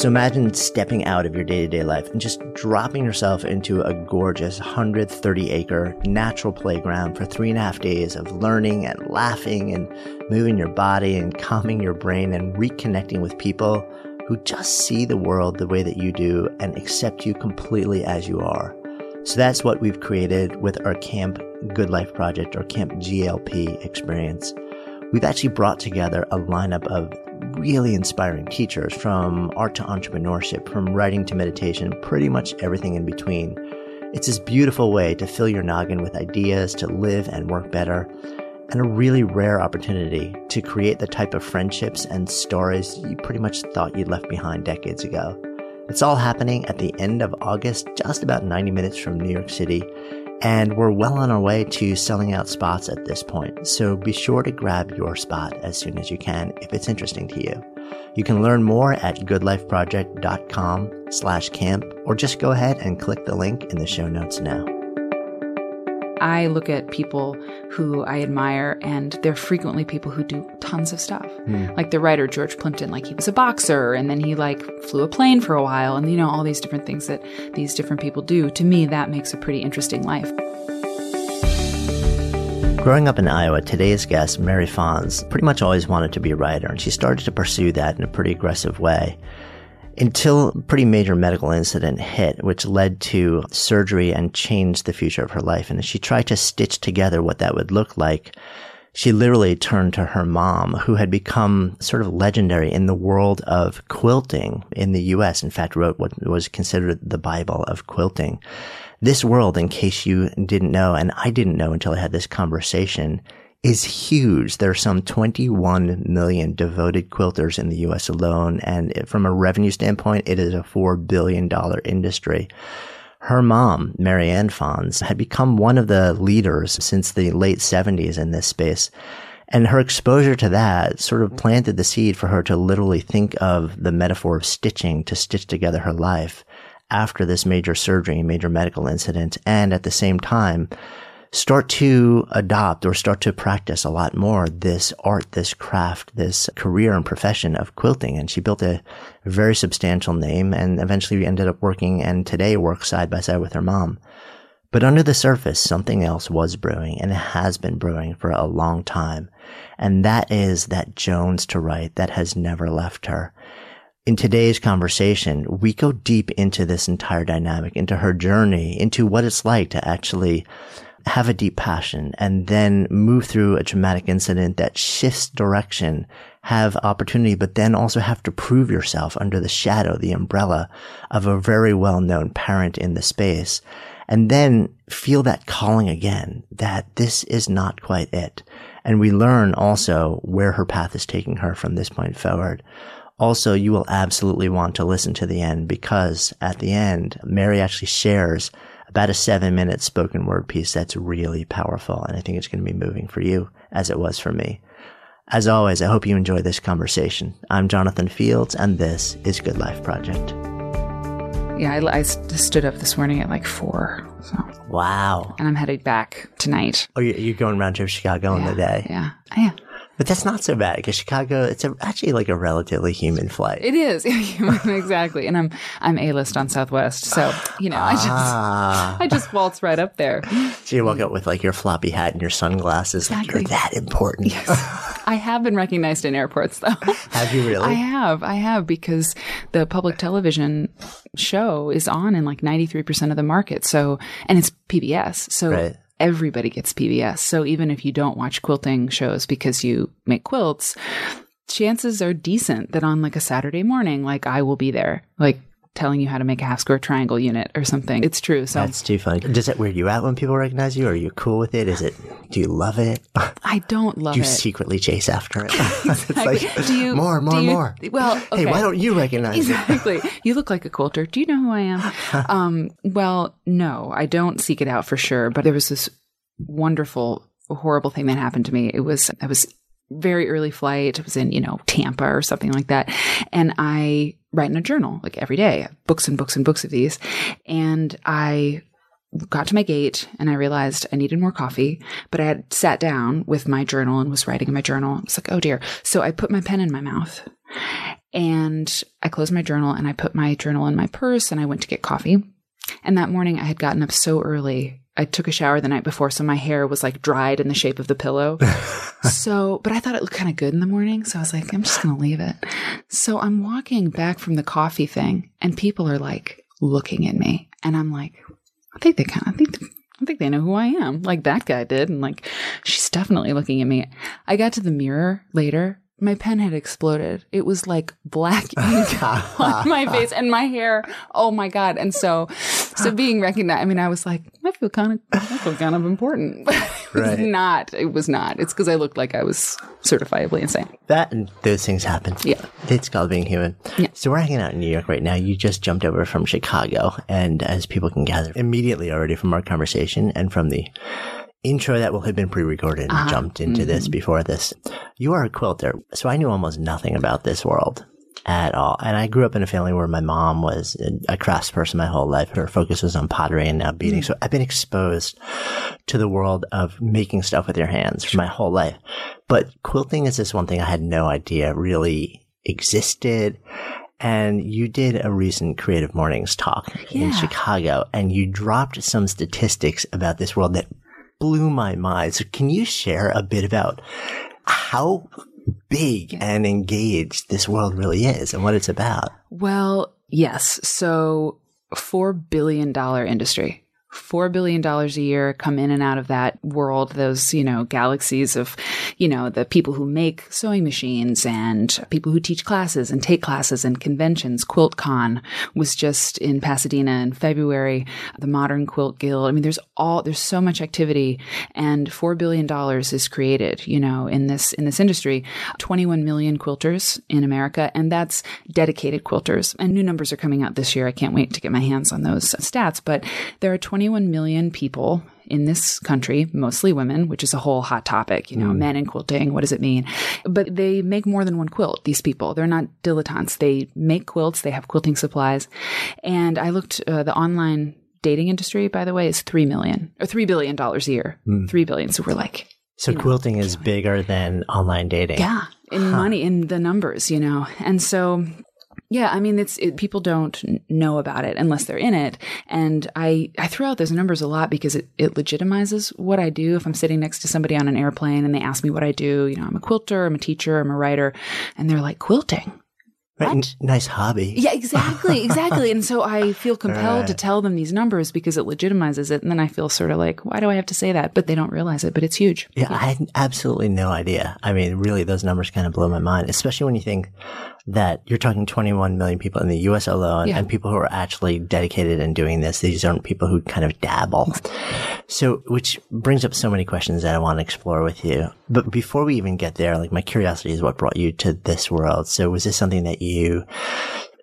So imagine stepping out of your day to day life and just dropping yourself into a gorgeous 130 acre natural playground for three and a half days of learning and laughing and moving your body and calming your brain and reconnecting with people who just see the world the way that you do and accept you completely as you are. So that's what we've created with our Camp Good Life project or Camp GLP experience. We've actually brought together a lineup of really inspiring teachers from art to entrepreneurship, from writing to meditation, pretty much everything in between. It's this beautiful way to fill your noggin with ideas to live and work better, and a really rare opportunity to create the type of friendships and stories you pretty much thought you'd left behind decades ago. It's all happening at the end of August, just about 90 minutes from New York City, and we're well on our way to selling out spots at this point. So be sure to grab your spot as soon as you can if it's interesting to you. You can learn more at goodlifeproject.com slash camp or just go ahead and click the link in the show notes now. I look at people who I admire, and they're frequently people who do tons of stuff. Hmm. Like the writer George Plimpton, like he was a boxer, and then he like flew a plane for a while, and you know all these different things that these different people do. To me, that makes a pretty interesting life. Growing up in Iowa, today's guest, Mary Fons, pretty much always wanted to be a writer, and she started to pursue that in a pretty aggressive way. Until a pretty major medical incident hit, which led to surgery and changed the future of her life. And as she tried to stitch together what that would look like, she literally turned to her mom, who had become sort of legendary in the world of quilting in the US. In fact, wrote what was considered the Bible of quilting. This world, in case you didn't know, and I didn't know until I had this conversation, is huge. There are some 21 million devoted quilters in the US alone. And from a revenue standpoint, it is a $4 billion industry. Her mom, Marianne Fons, had become one of the leaders since the late 70s in this space. And her exposure to that sort of planted the seed for her to literally think of the metaphor of stitching to stitch together her life after this major surgery, major medical incident, and at the same time, start to adopt or start to practice a lot more this art, this craft, this career and profession of quilting. And she built a very substantial name and eventually we ended up working and today works side by side with her mom. But under the surface, something else was brewing and it has been brewing for a long time. And that is that Jones to write that has never left her. In today's conversation, we go deep into this entire dynamic, into her journey, into what it's like to actually have a deep passion and then move through a traumatic incident that shifts direction, have opportunity, but then also have to prove yourself under the shadow, the umbrella of a very well known parent in the space. And then feel that calling again that this is not quite it. And we learn also where her path is taking her from this point forward. Also, you will absolutely want to listen to the end because at the end, Mary actually shares about a seven minute spoken word piece that's really powerful. And I think it's going to be moving for you as it was for me. As always, I hope you enjoy this conversation. I'm Jonathan Fields, and this is Good Life Project. Yeah, I, I stood up this morning at like four. So. Wow. And I'm headed back tonight. Oh, you're going round trip Chicago yeah, in the day? Yeah, I am. But that's not so bad because Chicago, it's a, actually like a relatively human flight. It is exactly, and I'm I'm a list on Southwest, so you know I just ah. I just waltz right up there. So you walk up with like your floppy hat and your sunglasses, exactly. like you're that important. Yes, I have been recognized in airports though. Have you really? I have, I have because the public television show is on in like 93 percent of the market. So and it's PBS, so. Right everybody gets PBS. So even if you don't watch quilting shows because you make quilts, chances are decent that on like a Saturday morning, like I will be there. Like telling you how to make a half square triangle unit or something. It's true. So that's too funny. Does it weird you out when people recognize you? Or Are you cool with it? Is it? Do you love it? I don't love do you it. You secretly chase after it. exactly. like, do you more, more, you, more? Well, okay. hey, why don't you recognize exactly. it? Exactly. You look like a quilter. Do you know who I am? um, well, no, I don't seek it out for sure. But there was this wonderful, horrible thing that happened to me. It was I was very early flight. It was in, you know, Tampa or something like that. And I write in a journal like every day, books and books and books of these. And I got to my gate and I realized I needed more coffee, but I had sat down with my journal and was writing in my journal. I was like, oh dear. So I put my pen in my mouth and I closed my journal and I put my journal in my purse and I went to get coffee. And that morning I had gotten up so early I took a shower the night before, so my hair was like dried in the shape of the pillow. so, but I thought it looked kind of good in the morning. So I was like, I'm just going to leave it. So I'm walking back from the coffee thing and people are like looking at me. And I'm like, I think they kind of, I think, I think they know who I am. Like that guy did. And like, she's definitely looking at me. I got to the mirror later my pen had exploded. It was like black ink on my face and my hair. Oh my god! And so, so being recognized. I mean, I was like, I feel kind of, I feel kind of important. it right. was not. It was not. It's because I looked like I was certifiably insane. That and those things happen. Yeah, it's called being human. Yeah. So we're hanging out in New York right now. You just jumped over from Chicago, and as people can gather immediately already from our conversation and from the intro that will have been pre-recorded and uh-huh. jumped into mm-hmm. this before this. You are a quilter, so I knew almost nothing about this world at all. And I grew up in a family where my mom was a crafts person my whole life. Her focus was on pottery and now beading. Mm. So I've been exposed to the world of making stuff with your hands for my whole life. But quilting is this one thing I had no idea really existed. And you did a recent Creative Mornings talk yeah. in Chicago and you dropped some statistics about this world that blew my mind. So can you share a bit about how big and engaged this world really is and what it's about? Well, yes. So, $4 billion industry. $4 billion a year come in and out of that world, those, you know, galaxies of, you know, the people who make sewing machines and people who teach classes and take classes and conventions. QuiltCon was just in Pasadena in February, the Modern Quilt Guild. I mean, there's all, there's so much activity and $4 billion is created, you know, in this, in this industry. 21 million quilters in America, and that's dedicated quilters. And new numbers are coming out this year. I can't wait to get my hands on those stats, but there are 20 21 million people in this country, mostly women, which is a whole hot topic, you know, mm. men and quilting, what does it mean? But they make more than one quilt, these people. They're not dilettantes. They make quilts, they have quilting supplies. And I looked, uh, the online dating industry, by the way, is 3 million or $3 billion a year. Mm. 3 billion. So we're like, so quilting know, is bigger than online dating. Yeah, in huh. money, in the numbers, you know. And so yeah, I mean, it's it, people don't know about it unless they're in it, and I I throw out those numbers a lot because it it legitimizes what I do. If I'm sitting next to somebody on an airplane and they ask me what I do, you know, I'm a quilter, I'm a teacher, I'm a writer, and they're like, quilting. Right, nice hobby. Yeah, exactly, exactly. and so I feel compelled right. to tell them these numbers because it legitimizes it, and then I feel sort of like, why do I have to say that? But they don't realize it, but it's huge. Yeah, yeah. I had absolutely no idea. I mean, really, those numbers kind of blow my mind, especially when you think that you're talking 21 million people in the US alone yeah. and people who are actually dedicated in doing this. These aren't people who kind of dabble. So, which brings up so many questions that I want to explore with you. But before we even get there, like my curiosity is what brought you to this world. So was this something that you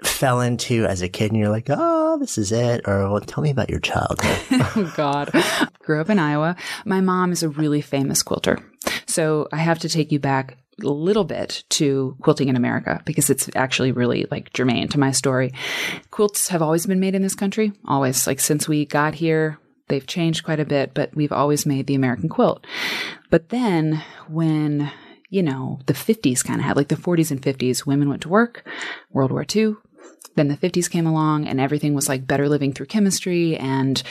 fell into as a kid and you're like, oh, this is it? Or well, tell me about your childhood. oh, God. Grew up in Iowa. My mom is a really famous quilter. So I have to take you back a little bit to quilting in America because it's actually really like germane to my story. Quilts have always been made in this country, always. Like since we got here, they've changed quite a bit, but we've always made the American quilt. But then when you know, the 50s kind of had like the 40s and 50s, women went to work, World War II. Then the 50s came along and everything was like better living through chemistry and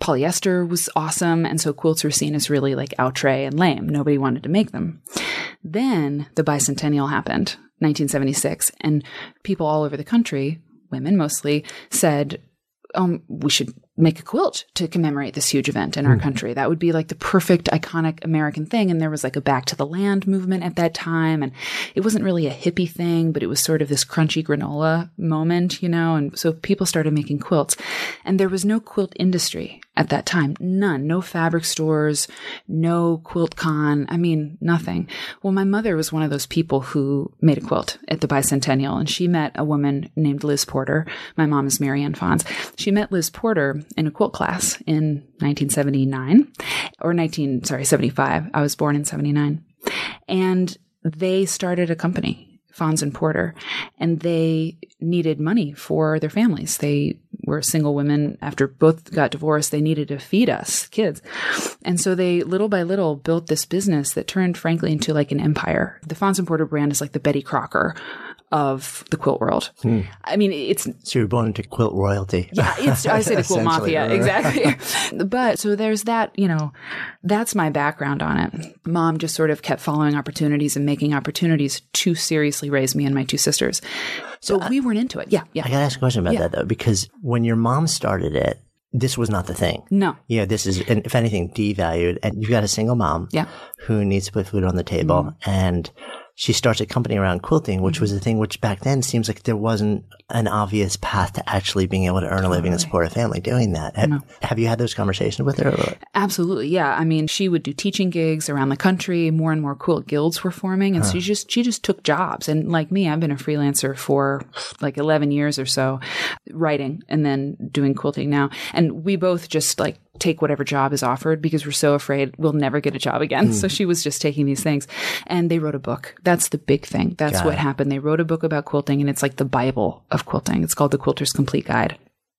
polyester was awesome. And so quilts were seen as really like outre and lame. Nobody wanted to make them. Then the bicentennial happened, 1976, and people all over the country, women mostly, said, um, we should make a quilt to commemorate this huge event in our hmm. country. That would be like the perfect iconic American thing. And there was like a back to the land movement at that time. And it wasn't really a hippie thing, but it was sort of this crunchy granola moment, you know? And so people started making quilts and there was no quilt industry at that time. None. No fabric stores, no quilt con. I mean, nothing. Well, my mother was one of those people who made a quilt at the bicentennial and she met a woman named Liz Porter. My mom is Marianne Ann Fons. She met Liz Porter in a quilt class in 1979 or 19, sorry, 75. I was born in 79. And they started a company Fons and Porter, and they needed money for their families. They were single women after both got divorced. They needed to feed us kids. And so they little by little built this business that turned frankly into like an empire. The Fons and Porter brand is like the Betty Crocker of the quilt world. Hmm. I mean, it's So you're born into quilt royalty. yeah, it's, I say the quilt mafia, exactly. but so there's that, you know, that's my background on it. Mom just sort of kept following opportunities and making opportunities to seriously raise me and my two sisters. So we weren't into it. Yeah, yeah. I gotta ask a question about Yeah. that though, because when your mom started it, this was not the thing. No. Yeah, this is, and if anything, devalued. And you've got a single mom Yeah. who needs to put food on the table. And she starts a company around quilting, which was a mm-hmm. thing which back then seems like there wasn't an obvious path to actually being able to earn a living and support a family doing that. Ha- Have you had those conversations with her? Or- Absolutely, yeah. I mean, she would do teaching gigs around the country. More and more quilt guilds were forming, and she just she just took jobs. And like me, I've been a freelancer for like eleven years or so, writing and then doing quilting now. And we both just like take whatever job is offered because we're so afraid we'll never get a job again. So hmm. she was just taking these things, and they wrote a book. That's the big thing. That's Got what it. happened. They wrote a book about quilting, and it's like the Bible of quilting. It's called The Quilter's Complete Guide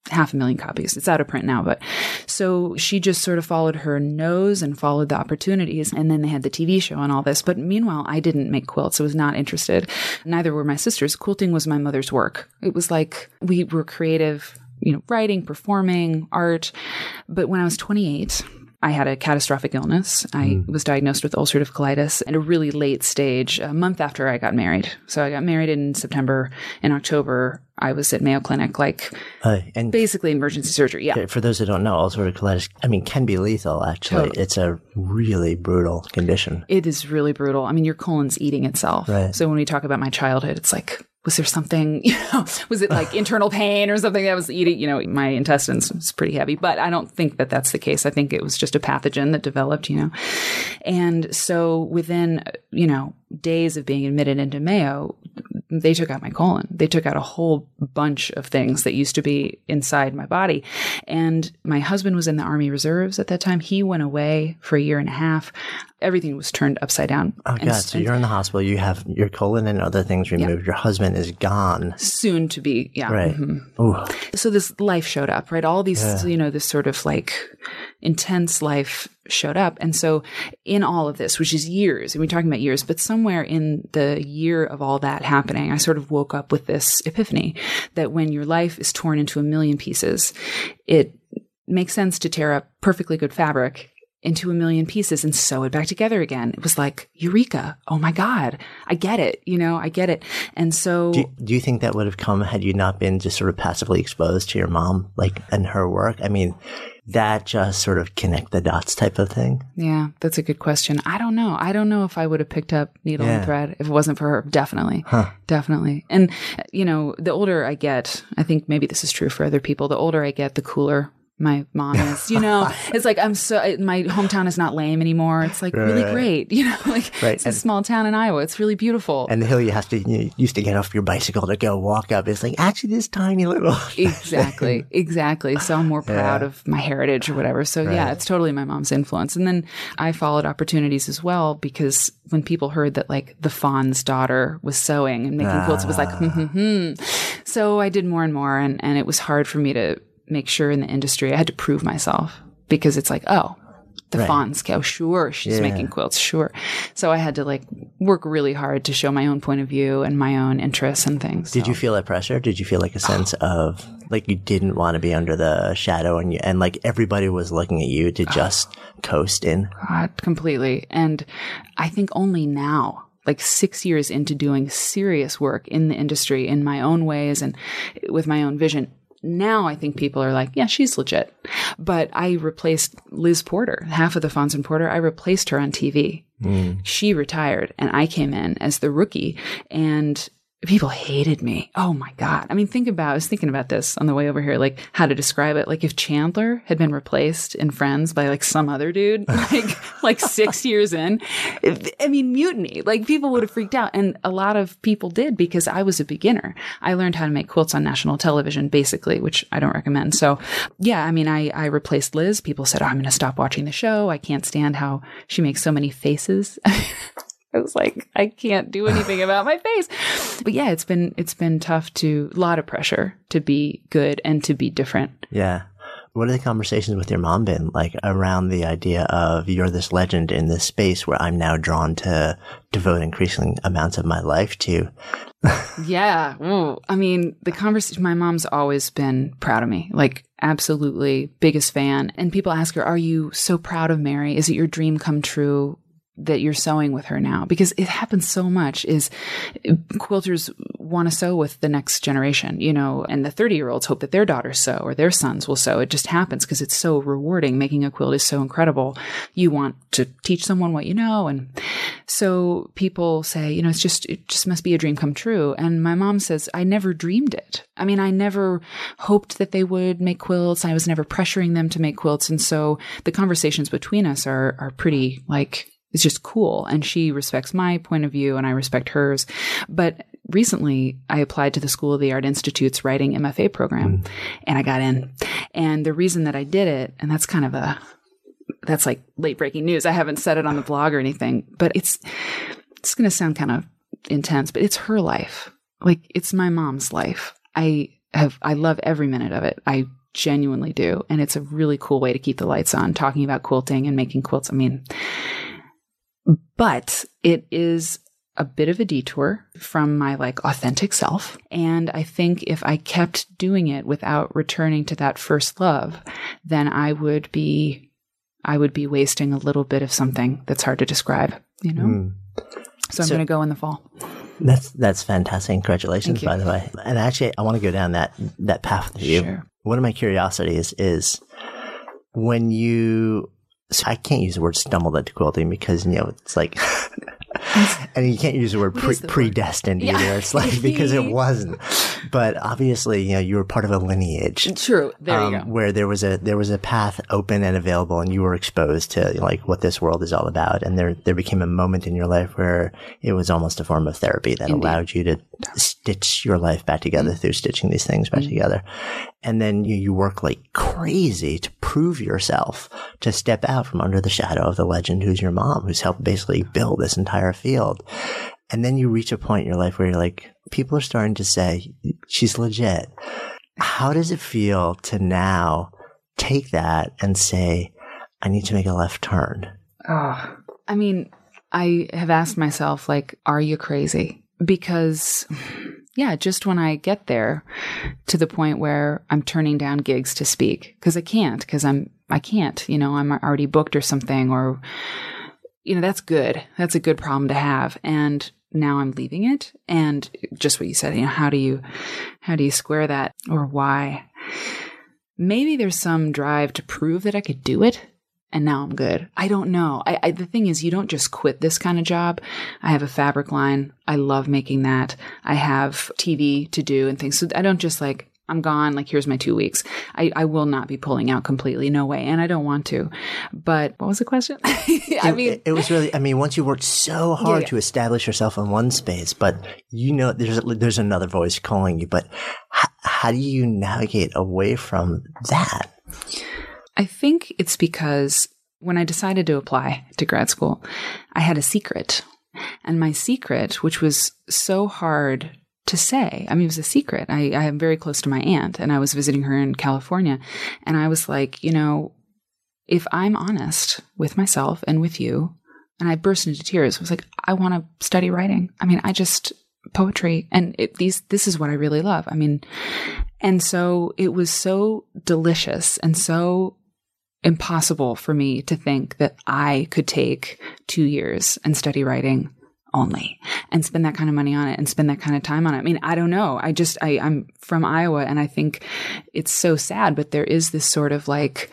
half a million copies. It's out of print now, but so she just sort of followed her nose and followed the opportunities. And then they had the TV show and all this. But meanwhile, I didn't make quilts. I was not interested. Neither were my sisters. Quilting was my mother's work. It was like we were creative, you know, writing, performing, art. But when I was 28, I had a catastrophic illness. I was diagnosed with ulcerative colitis at a really late stage, a month after I got married. So I got married in September. In October, I was at Mayo Clinic, like Uh, and basically emergency surgery. Yeah. for those who don't know, ulcerative colitis, I mean, can be lethal, actually. Totally. It's a really brutal condition. It is really brutal. I mean, your colon's eating itself. Right. So when we talk about my childhood, it's like, was there something, you know, was it like internal pain or something that was eating, you know, my intestines was pretty heavy, but I don't think that that's the case. I think it was just a pathogen that developed, you know. And so within, you know, days of being admitted into Mayo, they took out my colon. They took out a whole bunch of things that used to be inside my body. And my husband was in the Army Reserves at that time. He went away for a year and a half. Everything was turned upside down. Oh, God. So you're in the hospital, you have your colon and other things removed. Your husband is gone. soon to be, yeah. Right. mhm. Ooh. So this life showed up, right? All these, you know, this sort of like intense life showed up. And so in all of this, which is years, and we're talking about years, but somewhere in the year of all that happening, I sort of woke up with this epiphany that when your life is torn into a million pieces, it makes sense to tear up perfectly good fabric into a million pieces and sew it back together again. It was like, Eureka. Oh my God. I get it. You know, I get it. And so Do, do you think that would have come had you not been just sort of passively exposed to your mom, like, and her work? I mean, that just sort of connect the dots type of thing. Yeah, that's a good question. I don't know. I don't know if I would have picked up needle and thread if it wasn't for her. Definitely. Definitely. And, you know, the older I get, I think maybe this is true for other people, the older I get, the cooler my mom is. You know, it's like I'm so my hometown is not lame anymore. It's like really Right. great. You know, like Right. it's a And- small town in Iowa. It's really beautiful. And the hill you have to you used to get off your bicycle to go walk up. It's like actually this tiny little. exactly exactly so i'm more proud Yeah. of my heritage or whatever so yeah it's totally my mom's influence and then i followed opportunities as well because when people heard that like the fawn's daughter was sewing and making quilts it was like hmm, hmm, hmm. so i did more and more and, and it was hard for me to make sure in the industry i had to prove myself because it's like oh the Right. fawn's cow sure she's Yeah. making quilts sure so i had to like work really hard to show my own point of view and my own interests and things Did so. you feel that pressure? Did you feel like a sense oh. of like you didn't want to be under the shadow and you, and like everybody was looking at you to just coast in? God, completely. And I think only now, like six years into doing serious work in the industry in my own ways and with my own vision, now I think people are like, yeah, she's legit. But I replaced Liz Porter, half of the Fons and Porter. I replaced her on TV. Hmm. She retired and I came in as the rookie and people hated me. Oh my God. I mean, think about, I was thinking about this on the way over here, like how to describe it. Like if Chandler had been replaced in Friends by like some other dude, like, like six years in, I mean, mutiny, like people would have freaked out. And a lot of people did because I was a beginner. I learned how to make quilts on national television, basically, which I don't recommend. So yeah, I mean, I, I replaced Liz. People said, oh, I'm going to stop watching the show. I can't stand how she makes so many faces. I was like, I can't do anything about my face. But yeah, it's been it's been tough to a lot of pressure to be good and to be different. Yeah. What are the conversations with your mom been like around the idea of you're this legend in this space where I'm now drawn to devote increasing amounts of my life to? Yeah. Ooh. I mean, the conversation, my mom's always been proud of me, like absolutely biggest fan. And people ask her, Are you so proud of Mary? Is it your dream come true? That you're sewing with her now because it happens so much is quilters want to sew with the next generation you know and the 30 year olds hope that their daughters sew or their sons will sew. It just happens because it's so rewarding. Making a quilt is so incredible. You want to teach someone what you know and so people say you know it's just it just must be a dream come true. And my mom says i never dreamed it. I mean i never hoped that they would make quilts. I was never pressuring them to make quilts. And so the conversations between us are are pretty like it's just cool. And she respects my point of view and I respect hers. But recently I applied to the School of the Art Institute's writing MFA program mm. and I got in. And the reason that I did it, and that's kind of a, that's like late breaking news. I haven't said it on the blog or anything, but it's, it's going to sound kind of intense, but it's her life. Like it's my mom's life. I have, I love every minute of it. I genuinely do. And it's a really cool way to keep the lights on talking about quilting and making quilts. I mean, but it is a bit of a detour from my like authentic self. And I think if I kept doing it without returning to that first love, then I would be, I would be wasting a little bit of something that's hard to describe, you know? Mm. So I'm So- going to go in the fall. That's that's fantastic. Congratulations, by the way. And actually, I want to go down that that path with you. Sure. One of my curiosities is when you. So I can't use the word stumbled into quilting because you know it's like, and you can't use the word pre- the word? predestined Yeah. either. It's like because it wasn't. But obviously, you know, you were part of a lineage True. There um, you go. where there was a there was a path open and available, and you were exposed to like what this world is all about. And there there became a moment in your life where it was almost a form of therapy that allowed you to stitch your life back together Mm-hmm. through stitching these things back together. And then you, you work like crazy to prove yourself to step out from under the shadow of the legend who's your mom, who's helped basically build this entire field. And then you reach a point in your life where you're like, people are starting to say, she's legit. How does it feel to now take that and say, I need to make a left turn? Oh, I mean, I have asked myself, like, are you crazy? Because, yeah, just when I get there to the point where I'm turning down gigs to speak, because I can't, because I'm, I can't, you know, I'm already booked or something, or, you know, that's good. That's a good problem to have. And now I'm leaving it. And just what you said, you know, how do you, how do you square that or why? Maybe there's some drive to prove that I could do it and now I'm good. I don't know. I, I, the thing is, you don't just quit this kind of job. I have a fabric line. I love making that. I have TV to do and things. So I don't just like I'm gone. Like, here's my two weeks. I, I will not be pulling out completely. No way. And I don't want to. But what was the question? I mean, it, it, was really, I mean, once you worked so hard yeah, to establish yourself in one space, but you know, there's, there's another voice calling you, but h- how do you navigate away from that? I think it's because when I decided to apply to grad school, I had a secret. And my secret, which was so hard to say. I mean, it was a secret. I, I am very close to my aunt and I was visiting her in California. And I was like, you know, if I'm honest with myself and with you, and I burst into tears, I was like, I want to study writing. I mean, I just, poetry and it, these, this is what I really love. I mean, and so it was so delicious and so impossible for me to think that I could take two years and study writing only and spend that kind of money on it and spend that kind of time on it. I mean, I don't know. I just, I, I'm from Iowa and I think it's so sad, but there is this sort of like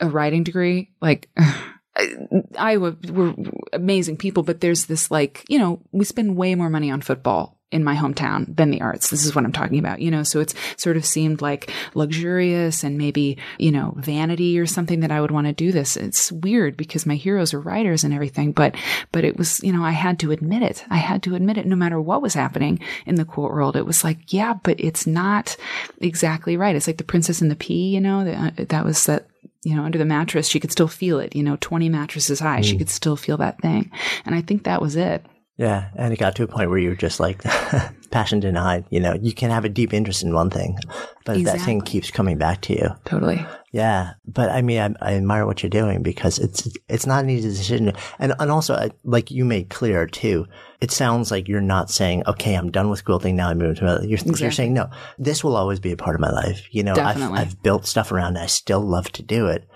a writing degree, like, Iowa, we're amazing people, but there's this like, you know, we spend way more money on football in my hometown than the arts. This is what I'm talking about, you know, so it's sort of seemed like luxurious and maybe, you know, vanity or something that I would want to do this. It's weird because my heroes are writers and everything, but, but it was, you know, I had to admit it. I had to admit it no matter what was happening in the court world. It was like, yeah, but it's not exactly right. It's like the princess and the pea, you know, that, uh, that was that you know, under the mattress, she could still feel it, you know, 20 mattresses high. Mm. She could still feel that thing. And I think that was it. Yeah, and it got to a point where you were just like passion denied. You know, you can have a deep interest in one thing, but exactly. that thing keeps coming back to you. Totally. Yeah, but I mean, I, I, admire what you're doing because it's it's not an easy decision, and and also like you made clear too. It sounds like you're not saying, "Okay, I'm done with quilting now. I'm moving to another." You're, exactly. you're saying, "No, this will always be a part of my life." You know, I've, I've built stuff around it. I still love to do it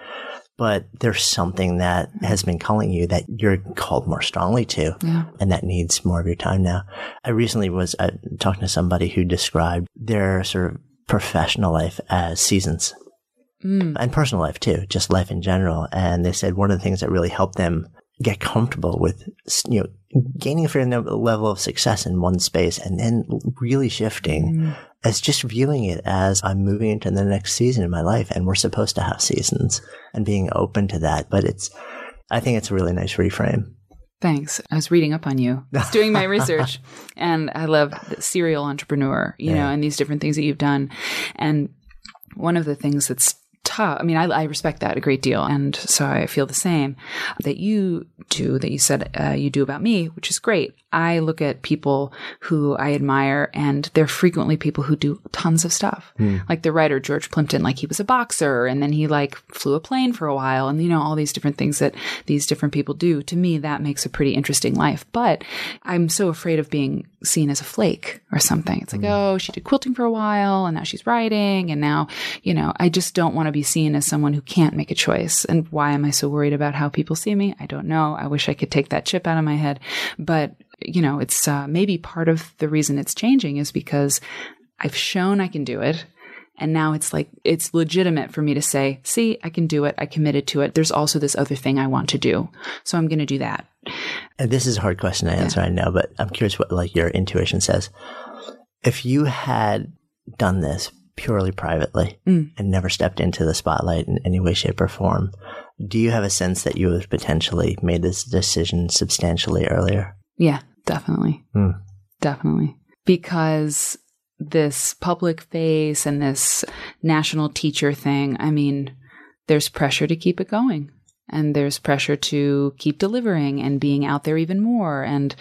but there's something that has been calling you that you're called more strongly to yeah. and that needs more of your time now. I recently was uh, talking to somebody who described their sort of professional life as seasons mm. and personal life too, just life in general. And they said one of the things that really helped them get comfortable with, you know, gaining a fair level of success in one space and then really shifting mm. As just viewing it as I'm moving into the next season in my life and we're supposed to have seasons and being open to that. But it's, I think it's a really nice reframe. Thanks. I was reading up on you, doing my research, and I love serial entrepreneur, you yeah. know, and these different things that you've done. And one of the things that's tough. I mean, I, I, respect that a great deal. And so I feel the same that you do, that you said uh, you do about me, which is great. I look at people who I admire and they're frequently people who do tons of stuff. Mm. Like the writer George Plimpton, like he was a boxer and then he like flew a plane for a while and you know, all these different things that these different people do. To me, that makes a pretty interesting life. But I'm so afraid of being seen as a flake or something. It's like, mm. oh, she did quilting for a while and now she's writing and now, you know, I just don't want to be seen as someone who can't make a choice. And why am I so worried about how people see me? I don't know. I wish I could take that chip out of my head, but you know, it's uh, maybe part of the reason it's changing is because I've shown I can do it. And now it's like, it's legitimate for me to say, see, I can do it. I committed to it. There's also this other thing I want to do. So I'm going to do that. And this is a hard question to answer, yeah. I know, but I'm curious what like your intuition says. If you had done this purely privately mm. and never stepped into the spotlight in any way, shape, or form, do you have a sense that you have potentially made this decision substantially earlier? Yeah, Definitely. Mm. Definitely. Because this public face and this national teacher thing, I mean, there's pressure to keep it going and there's pressure to keep delivering and being out there even more. And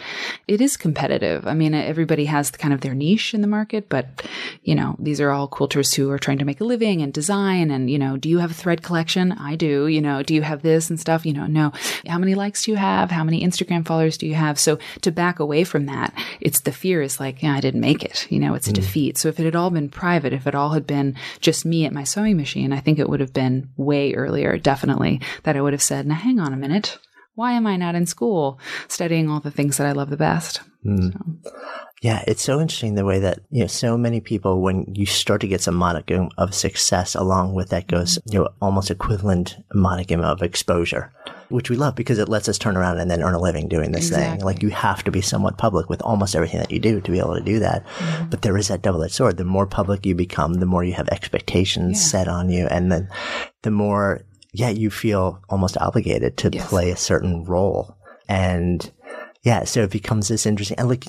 it is competitive. I mean, everybody has kind of their niche in the market, but you know, these are all quilters who are trying to make a living and design. And, you know, do you have a thread collection? I do. You know, do you have this and stuff? You know, no. How many likes do you have? How many Instagram followers do you have? So to back away from that, it's the fear is like, yeah, I didn't make it. You know, it's a mm. defeat. So if it had all been private, if it all had been just me at my sewing machine, I think it would have been way earlier, definitely, that I would have have said, now hang on a minute. Why am I not in school studying all the things that I love the best? Mm. So. Yeah, it's so interesting the way that, you know, so many people, when you start to get some modicum of success along with that goes, you know, almost equivalent modicum of exposure, which we love because it lets us turn around and then earn a living doing this Exactly. thing. Like you have to be somewhat public with almost everything that you do to be able to do that. Mm-hmm. But there is that double-edged sword. The more public you become, the more you have expectations Yeah. set on you. And then the more, yeah, you feel almost obligated to Yes. play a certain role. And yeah, so it becomes this interesting, and like,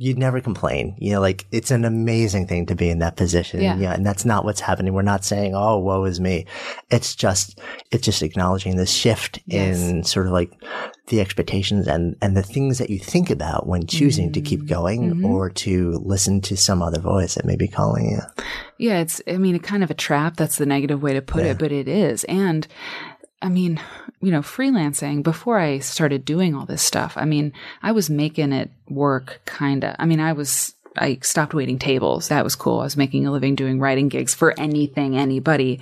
you'd never complain. You know, like, it's an amazing thing to be in that position. Yeah. and that's not what's happening. We're not saying, oh, woe is me. It's just, it's just acknowledging this shift in sort of like the expectations and, and the things that you think about when choosing to Mm-hmm. keep going or to listen to some other voice that may be calling you. Yeah, it's, I mean, a kind of a trap. That's the negative way to put it, but it is. And I mean, you know, freelancing before I started doing all this stuff, I mean, I was making it work kind of. I mean, I was, I stopped waiting tables. That was cool. I was making a living doing writing gigs for anything, anybody.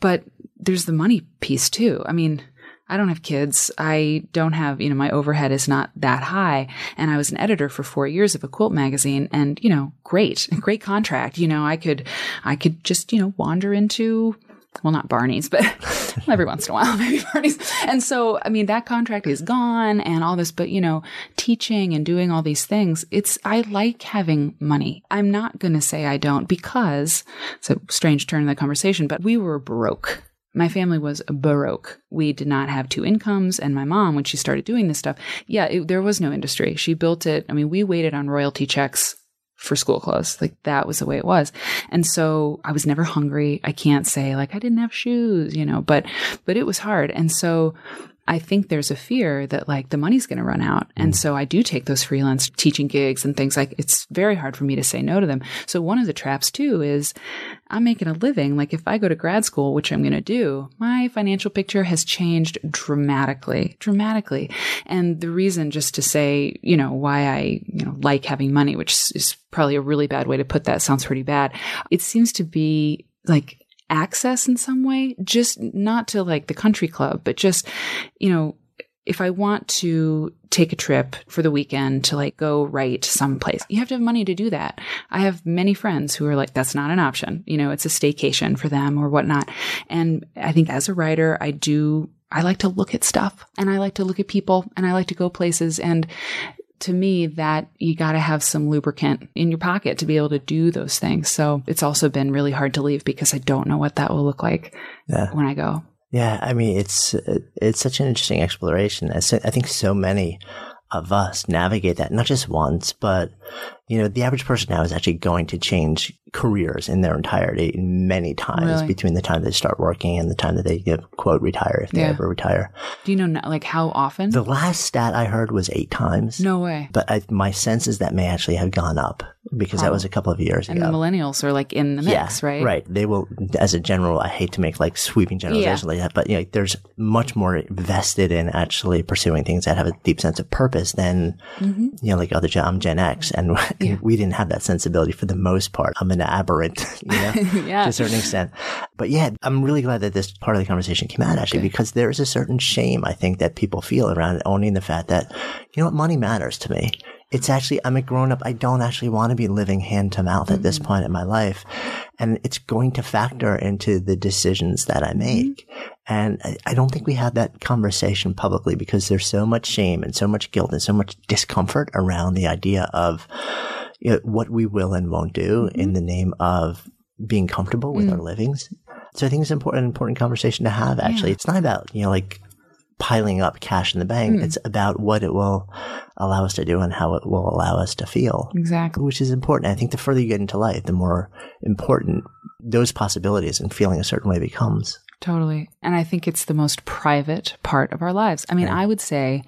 But there's the money piece too. I mean, I don't have kids. I don't have, you know, my overhead is not that high. And I was an editor for four years of a quilt magazine and, you know, great, great contract. You know, I could, I could just, you know, wander into, well, not Barney's, but every once in a while, maybe parties. And so, I mean, that contract is gone and all this, but you know, teaching and doing all these things, it's, I like having money. I'm not going to say I don't because it's a strange turn in the conversation, but we were broke. My family was baroque. We did not have two incomes. And my mom, when she started doing this stuff, yeah, it, there was no industry. She built it. I mean, we waited on royalty checks for school clothes. Like that was the way it was. And so I was never hungry. I can't say like I didn't have shoes, you know, but, but it was hard. And so I think there's a fear that like the money's going to run out. And mm. so I do take those freelance teaching gigs and things like it's very hard for me to say no to them. So one of the traps too is I'm making a living. Like if I go to grad school, which I'm going to do, my financial picture has changed dramatically, dramatically. And the reason just to say, you know, why I, you know, like having money, which is probably a really bad way to put that sounds pretty bad. It seems to be like access in some way, just not to like the country club, but just, you know, if I want to take a trip for the weekend to like go write someplace, you have to have money to do that. I have many friends who are like, that's not an option. You know, it's a staycation for them or whatnot. And I think as a writer, I do, I like to look at stuff and I like to look at people and I like to go places. And to me, that you got to have some lubricant in your pocket to be able to do those things. So it's also been really hard to leave because I don't know what that will look like Yeah. when I go. Yeah, I mean, it's it's such an interesting exploration. I think so many of us navigate that not just once, but you know, the average person now is actually going to change careers in their entirety many times Really? between the time they start working and the time that they you know, quote retire if they Yeah. ever retire. Do you know like how often? The last stat I heard was eight times. no way. But I, my sense is that may actually have gone up because that was a couple of years And ago. the millennials are like in the mix, right? Right. They will, as a general, I hate to make like sweeping generalizations like that, but you know, there's much more vested in actually pursuing things that have a deep sense of purpose than, Mm-hmm. you know, like other, gen- I'm Gen X and we didn't have that sensibility for the most part. I'm an aberrant, you know, Yeah. to a certain extent. But yeah, I'm really glad that this part of the conversation came out actually because there is a certain shame I think that people feel around owning the fact that, you know what, money matters to me. It's actually, I'm a grown up. I don't actually want to be living hand to mouth at this mm-hmm. point in my life. And it's going to factor into the decisions that I mm-hmm. make. And I, I don't think we have that conversation publicly because there's so much shame and so much guilt and so much discomfort around the idea of you know, what we will and won't do in mm-hmm. the name of being comfortable with our mm. livings. So I think it's important, an important conversation to have. Actually, it's not about you know like piling up cash in the bank. It's about what it will allow us to do and how it will allow us to feel, Exactly. which is important. I think the further you get into life, the more important those possibilities and feeling a certain way becomes. Totally. And I think it's the most private part of our lives. I mean, I would say,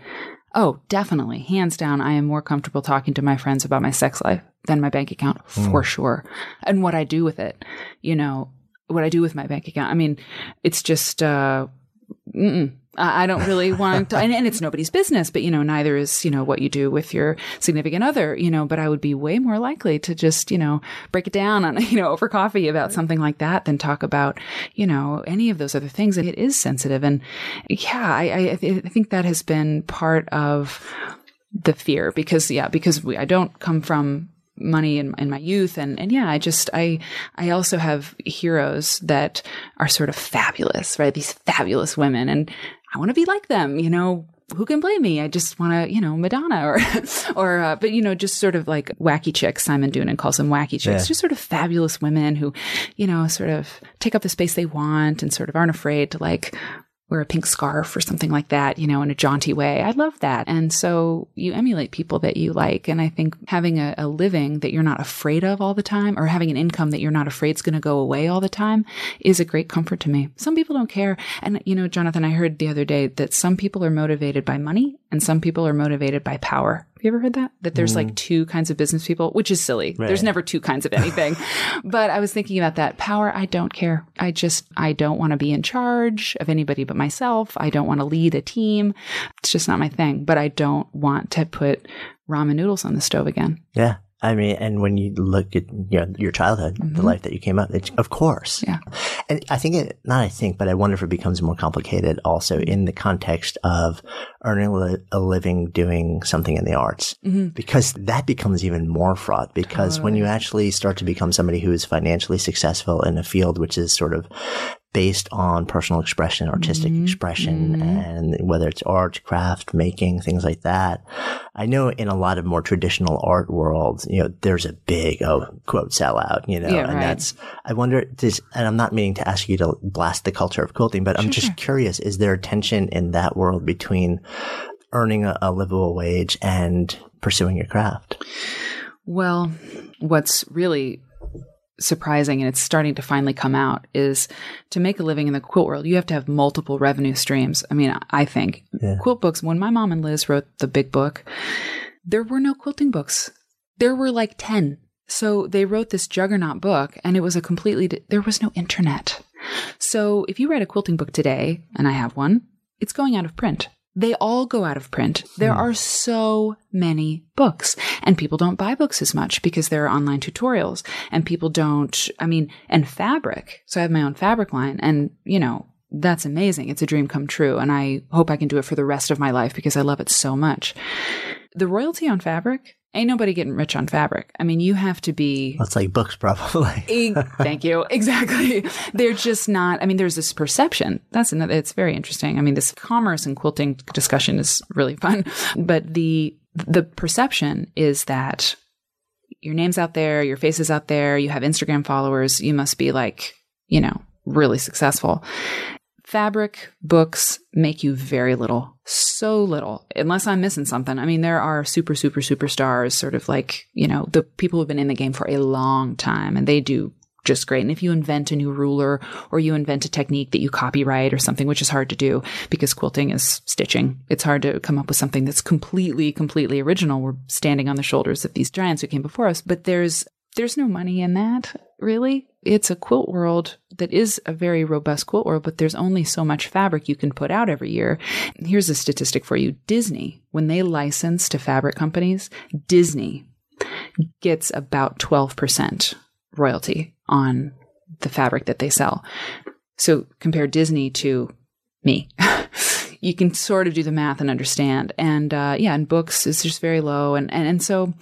oh, definitely, hands down, I am more comfortable talking to my friends about my sex life than my bank account for sure. And what I do with it, you know, what I do with my bank account. I mean, it's just, uh, mm-mm. I I don't really want to, and, and it's nobody's business, but you know, neither is, you know, what you do with your significant other, you know, but I would be way more likely to just, you know, break it down on, you know, over coffee about something like that than talk about, you know, any of those other things. And it is sensitive. And yeah, I, I, I think that has been part of the fear because, yeah, because we, I don't come from money in, in my youth and and yeah i just i i also have heroes that are sort of fabulous right these fabulous women and i want to be like them you know who can blame me? I just want to, you know, Madonna or, or, uh, but you know, just sort of like wacky chicks. Simon Doonan calls them wacky chicks. Yeah. Just sort of fabulous women who, you know, sort of take up the space they want and sort of aren't afraid to like wear a pink scarf or something like that, you know, in a jaunty way. I love that. And so you emulate people that you like. And I think having a, a living that you're not afraid of all the time or having an income that you're not afraid is going to go away all the time is a great comfort to me. Some people don't care. And, you know, Jonathan, I heard the other day that some people are motivated by money and some people are motivated by power. Have you ever heard that? That there's like mm. two kinds of business people, which is silly. Right. There's never two kinds of anything. but I was thinking about that power. I don't care. I just, I don't want to be in charge of anybody but myself. I don't want to lead a team. It's just not my thing. But I don't want to put ramen noodles on the stove again. Yeah. I mean, and when you look at you know, your childhood, the mm-hmm. life that you came up, it, of course. Yeah. And I think it, not I think, but I wonder if it becomes more complicated also in the context of earning li- a living doing something in the arts. Mm-hmm. Because that becomes even more fraught because when you actually start to become somebody who is financially successful in a field which is sort of based on personal expression, artistic mm-hmm. expression, mm-hmm. and whether it's art, craft, making, things like that. I know in a lot of more traditional art worlds, you know, there's a big, oh, quote, sellout, you know, Yeah, and right. that's, I wonder, does, and I'm not meaning to ask you to blast the culture of quilting, but I'm just curious, is there a tension in that world between earning a, a livable wage and pursuing your craft? Well, what's really surprising and it's starting to finally come out is to make a living in the quilt world, you have to have multiple revenue streams. I mean, I think Yeah. quilt books, when my mom and Liz wrote the big book, there were no quilting books. There were like 10. So they wrote this juggernaut book and it was a completely, di- there was no internet. So if you write a quilting book today, and I have one, it's going out of print. They all go out of print. There hmm. are so many books and people don't buy books as much because there are online tutorials and people don't, I mean, and fabric. So I have my own fabric line and, you know, that's amazing. It's a dream come true. And I hope I can do it for the rest of my life because I love it so much. The royalty on fabric, ain't nobody getting rich on fabric. I mean, you have to be That's like books, probably. E- Thank you. Exactly. They're just not, I mean, there's this perception. That's another, it's very interesting. I mean, this commerce and quilting discussion is really fun, but the, the perception is that your name's out there, your face is out there, you have Instagram followers, you must be like, you know, really successful. Fabric books make you very little, so little, unless I'm missing something. I mean, there are super, super, superstars, sort of like, you know, the people who've been in the game for a long time and they do just great. And if you invent a new ruler or you invent a technique that you copyright or something, which is hard to do because quilting is stitching, it's hard to come up with something that's completely, completely original. We're standing on the shoulders of these giants who came before us, but there's, there's no money in that, really. It's a quilt world that is a very robust quilt world, but there's only so much fabric you can put out every year. Here's a statistic for you. Disney, when they license to fabric companies, Disney gets about 12% royalty on the fabric that they sell. So compare Disney to me. you can sort of do the math and understand. And uh, yeah, and books is just very low. And, and and so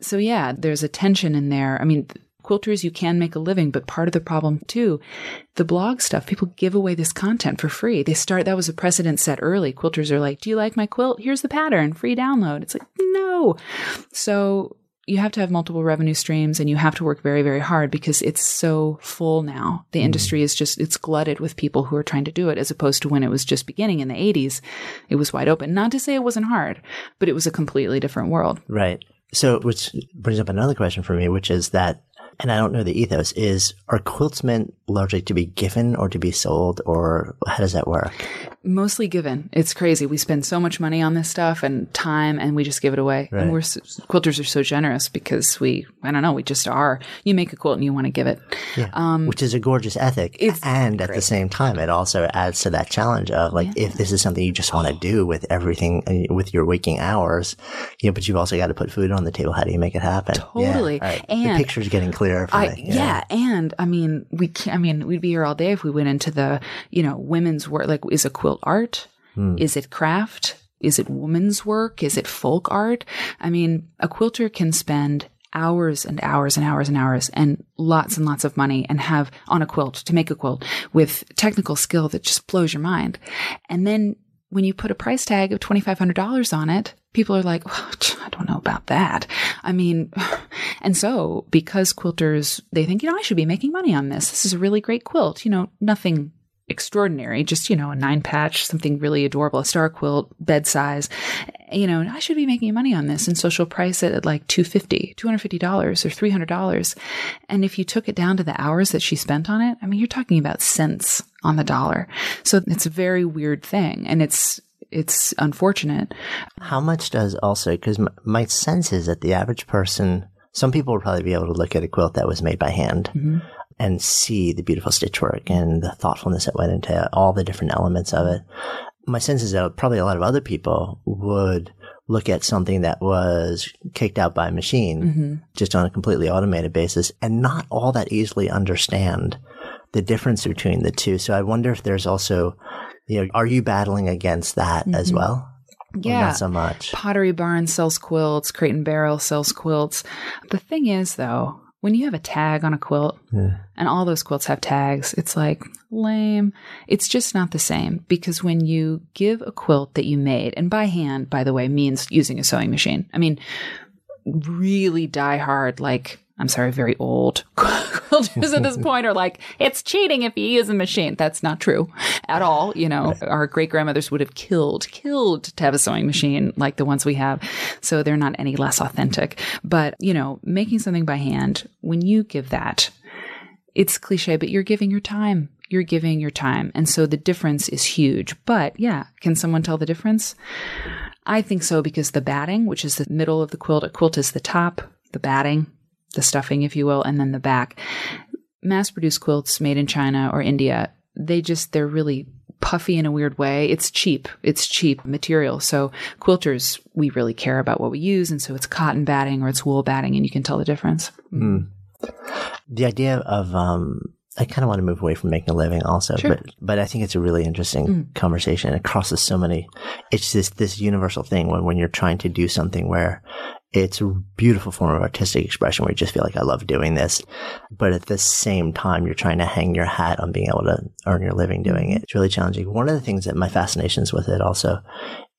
so yeah, there's a tension in there. I mean, quilters you can make a living, but part of the problem too, the blog stuff, people give away this content for free. They start that was a precedent set early. Quilters are like, "Do you like my quilt? Here's the pattern, free download." It's like, "No." So you have to have multiple revenue streams and you have to work very, very hard because it's so full now. The mm. industry is just, it's glutted with people who are trying to do it as opposed to when it was just beginning in the 80s. It was wide open. Not to say it wasn't hard, but it was a completely different world. Right. So, which brings up another question for me, which is that, and I don't know the ethos, is are quilts meant largely to be given or to be sold, or how does that work? Mostly given. It's crazy. We spend so much money on this stuff and time and we just give it away. Right. And we're, quilters are so generous because we, I don't know, we just are. You make a quilt and you want to give it. which is a gorgeous ethic. Um, and at the same time, it also adds to that challenge of like, if this is something you just want to do with everything, uh, with your waking hours, you know, but you've also got to put food on the table. How do you make it happen? Yeah, Totally. all right. And the picture's getting clearer for I, me. yeah. and I mean, we can I mean, we'd be here all day if we went into the, you know, women's work. Like, is a quilt art? Hmm. Is it craft? Is it woman's work? Is it folk art? I mean, a quilter can spend hours and hours and hours and hours and lots and lots of money and have on a quilt to make a quilt with technical skill that just blows your mind. And then when you put a price tag of $2,500 on it, people are like, well, I don't know about that. I mean, and so because quilters, they think, you know, I should be making money on this. This is a really great quilt. You know, nothing extraordinary, just, you know, a nine patch, something really adorable, a star quilt, bed size. You know, I should be making money on this. And so she'll price it at like $250, $250 or $300. And if you took it down to the hours that she spent on it, I mean, you're talking about cents on the dollar. So it's a very weird thing. And it's, it's unfortunate. How much does also, because my, my sense is that the average person, some people would probably be able to look at a quilt that was made by hand. Mm-hmm and see the beautiful stitchwork and the thoughtfulness that went into all the different elements of it. My sense is that probably a lot of other people would look at something that was kicked out by a machine mm-hmm. just on a completely automated basis and not all that easily understand the difference between the two. So I wonder if there's also, you know, are you battling against that mm-hmm. as well? Yeah. not so much. Pottery Barn sells quilts, Crate and Barrel sells quilts. The thing is, though, when you have a tag on a quilt yeah. and all those quilts have tags, it's like lame. It's just not the same because when you give a quilt that you made, and by hand, by the way, means using a sewing machine. I mean, really die hard, like I'm sorry, very old quilters at this point are like, it's cheating if you use a machine. That's not true at all. You know, our great grandmothers would have killed, killed to have a sewing machine like the ones we have. So they're not any less authentic. But, you know, making something by hand, when you give that, it's cliche, but you're giving your time. You're giving your time. And so the difference is huge. But yeah, can someone tell the difference? I think so because the batting, which is the middle of the quilt, a quilt is the top, the batting the stuffing, if you will, and then the back. Mass produced quilts made in China or India, they just, they're really puffy in a weird way. It's cheap. It's cheap material. So quilters, we really care about what we use. And so it's cotton batting or it's wool batting and you can tell the difference. Mm. The idea of, um, I kind of want to move away from making a living also, sure. but, but I think it's a really interesting mm. conversation. It crosses so many, it's this, this universal thing when, when you're trying to do something where it's a beautiful form of artistic expression where you just feel like I love doing this. But at the same time, you're trying to hang your hat on being able to earn your living doing it. It's really challenging. One of the things that my fascinations with it also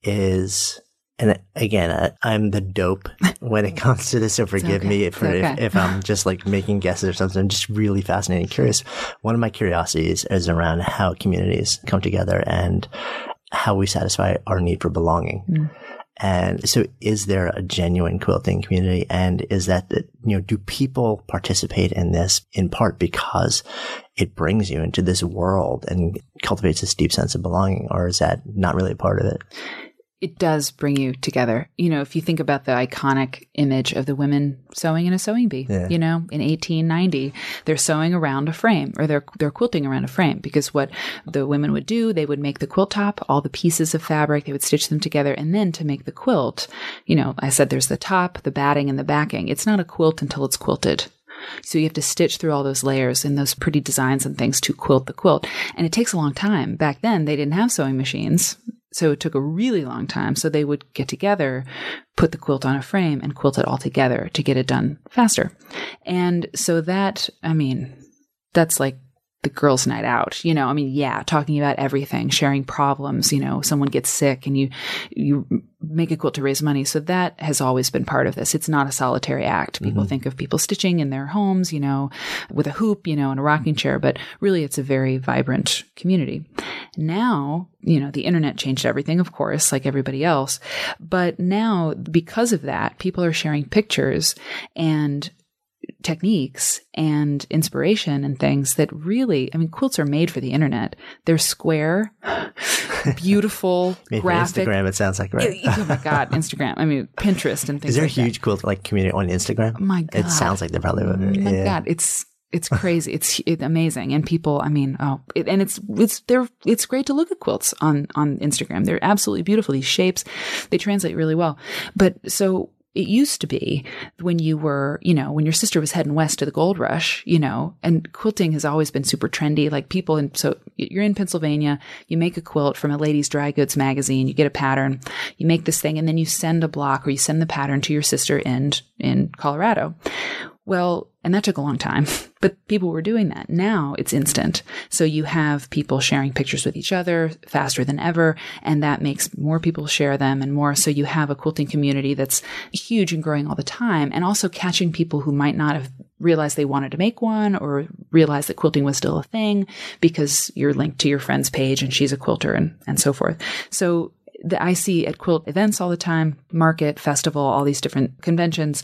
is and again, I, am the dope when it comes to this. So forgive okay. me if, okay. if, if, I'm just like making guesses or something. I'm just really fascinated and curious. One of my curiosities is around how communities come together and how we satisfy our need for belonging. Mm. And so is there a genuine quilting community? And is that, you know, do people participate in this in part because it brings you into this world and cultivates this deep sense of belonging? Or is that not really a part of it? It does bring you together. You know, if you think about the iconic image of the women sewing in a sewing bee, yeah. you know, in 1890, they're sewing around a frame or they're, they're quilting around a frame because what the women would do, they would make the quilt top, all the pieces of fabric, they would stitch them together. And then to make the quilt, you know, I said there's the top, the batting and the backing. It's not a quilt until it's quilted. So you have to stitch through all those layers and those pretty designs and things to quilt the quilt. And it takes a long time. Back then, they didn't have sewing machines. So it took a really long time. So they would get together, put the quilt on a frame and quilt it all together to get it done faster. And so that, I mean, that's like the girls' night out. You know, I mean, yeah, talking about everything, sharing problems. You know, someone gets sick and you you make a quilt to raise money. So that has always been part of this. It's not a solitary act. People mm-hmm. think of people stitching in their homes, you know, with a hoop, you know, and a rocking chair, but really it's a very vibrant community. Now, you know, the internet changed everything, of course, like everybody else. But now, because of that, people are sharing pictures and techniques and inspiration and things that really, I mean, quilts are made for the internet. They're square, beautiful, graphic. Instagram, it sounds like, right? oh my God, Instagram. I mean, Pinterest and things Is there like a huge that. quilt like community on Instagram? Oh my God. It sounds like they're probably, oh my yeah. God. It's, it's crazy. It's, it's amazing. And people, I mean, oh, it, and it's, it's, they're, it's great to look at quilts on, on Instagram. They're absolutely beautiful. These shapes, they translate really well. But so it used to be when you were, you know, when your sister was heading west to the gold rush, you know, and quilting has always been super trendy. Like people and so you're in Pennsylvania, you make a quilt from a lady's dry goods magazine, you get a pattern, you make this thing, and then you send a block or you send the pattern to your sister in, in Colorado. Well, and that took a long time, but people were doing that. Now it's instant. So you have people sharing pictures with each other faster than ever, and that makes more people share them and more. So you have a quilting community that's huge and growing all the time, and also catching people who might not have realized they wanted to make one or realized that quilting was still a thing because you're linked to your friend's page and she's a quilter and, and so forth. So that I see at quilt events all the time, market, festival, all these different conventions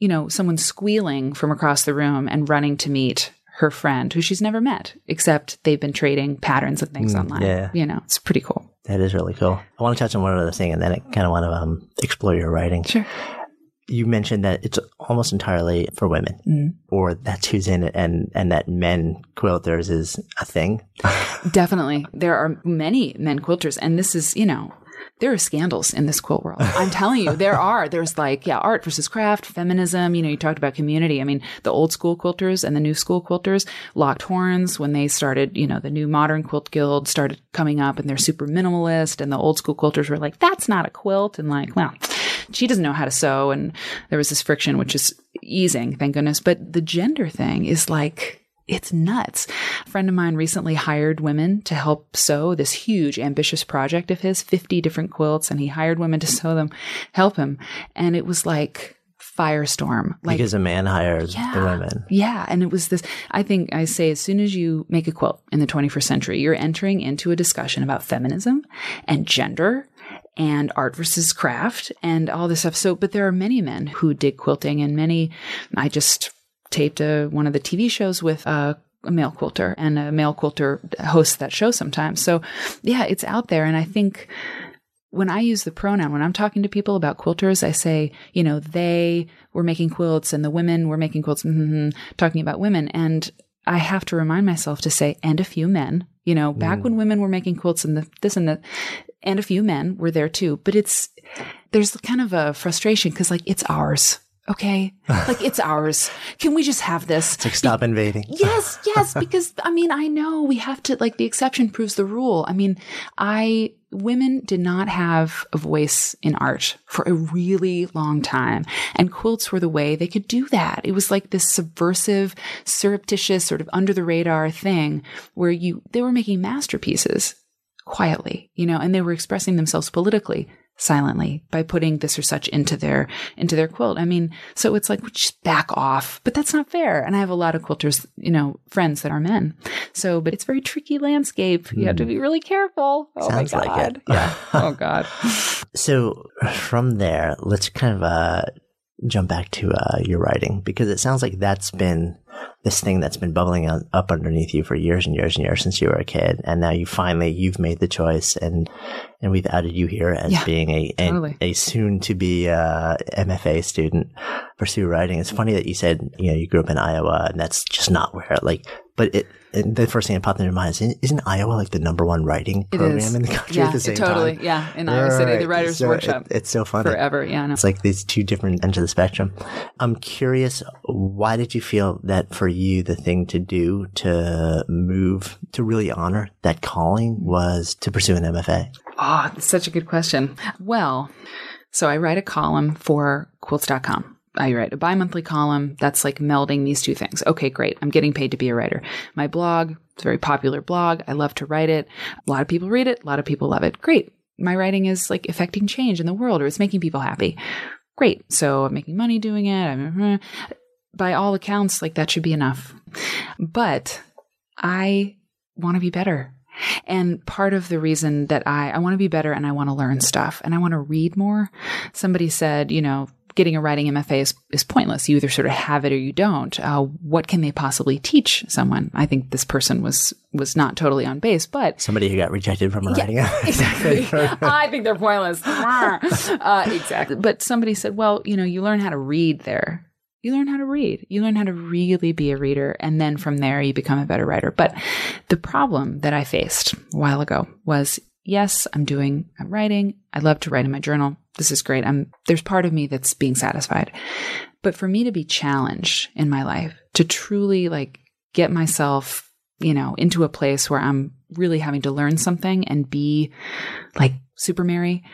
you know, someone squealing from across the room and running to meet her friend who she's never met, except they've been trading patterns and things Mm, online. yeah. You know, it's pretty cool. That is really cool. I want to touch on one other thing and then I kind of want to um, explore your writing. Sure. You mentioned that it's almost entirely for women, Mm. or that's who's in it, and, and that men quilters is a thing. Definitely. There are many men quilters, and this is, you know, there are scandals in this quilt world. I'm telling you, there are. There's like, yeah, art versus craft, feminism. You know, you talked about community. I mean, the old school quilters and the new school quilters locked horns when they started, you know, the new modern quilt guild started coming up and they're super minimalist. And the old school quilters were like, that's not a quilt. And like, well, she doesn't know how to sew. And there was this friction, which is easing, thank goodness. But the gender thing is like, it's nuts. A friend of mine recently hired women to help sew this huge, ambitious project of his, 50 different quilts, and he hired women to sew them, help him. And it was like firestorm. Like, because a man hired the women. yeah. And it was this, I think I say, as soon as you make a quilt in the 21st century, you're entering into a discussion about feminism and gender and art versus craft and all this stuff. So, but there are many men who dig quilting and many, I just taped a, one of the TV shows with a, a male quilter and a male quilter hosts that show sometimes. So yeah, it's out there. And I think when I use the pronoun, when I'm talking to people about quilters, I say, you know, they were making quilts and the women were making quilts, mm-hmm, talking about women. And I have to remind myself to say, and a few men, you know, back when women were making quilts and the, this and that, and a few men were there too. But it's, there's kind of a frustration because like it's ours. Okay. Like it's ours. Can we just have this? It's like stop invading. Yes, yes, because I mean, I know we have to, like, the exception proves the rule. I mean, I, women did not have a voice in art for a really long time. And quilts were the way they could do that. It was like this subversive, surreptitious, sort of under the radar thing where you, they were making masterpieces quietly, you know, and they were expressing themselves politically silently by putting this or such into their into their quilt. I mean, so it's like just back off, but that's not fair. And I have a lot of quilters, you know, friends that are men. So, but it's very tricky landscape. You have to be really careful. Oh Sounds my like god. it. Yeah. Oh god. So from there, let's kind of uh, jump back to uh, your writing because it sounds like that's been this thing that's been bubbling up underneath you for years and years and years since you were a kid, and now you finally you've made the choice, and and we've added you here as Yeah, being a a, totally. a soon to be uh, MFA student pursue writing. It's funny that you said you know you grew up in Iowa, and that's just not where like. But it, the first thing that popped into my mind is isn't Iowa like the number one writing program in the country yeah, at the same totally. time? Yeah. In Iowa City, the writers So workshop. it- it's so funny. forever. Yeah. Know. It's like these two different ends of the spectrum. I'm curious, why did you feel that for you, the thing to do to move, to really honor that calling was to pursue an MFA? Oh, ah, that's such a good question. Well, so I write a column for quilts.com. I write a bi monthly column that's like melding these two things. Okay, great. I'm getting paid to be a writer. My blog, it's a very popular blog. I love to write it. A lot of people read it. A lot of people love it. Great. My writing is like affecting change in the world or it's making people happy. Great. So I'm making money doing it. I'm, uh, by all accounts, like that should be enough. But I want to be better. And part of the reason that I, I want to be better and I want to learn stuff and I want to read more. Somebody said, you know, getting a writing MFA is, is pointless. You either sort of have it or you don't. Uh, what can they possibly teach someone? I think this person was, was not totally on base, but Somebody who got rejected from a writing exactly. I think they're pointless. uh, exactly. But somebody said, well, you know, you learn how to read there. You learn how to read. You learn how to really be a reader. And then from there, you become a better writer. But the problem that I faced a while ago was yes, I'm doing, I'm writing. I love to write in my journal. This is great. I'm, there's part of me that's being satisfied. But for me to be challenged in my life, to truly like get myself, you know, into a place where I'm really having to learn something and be like super Mary,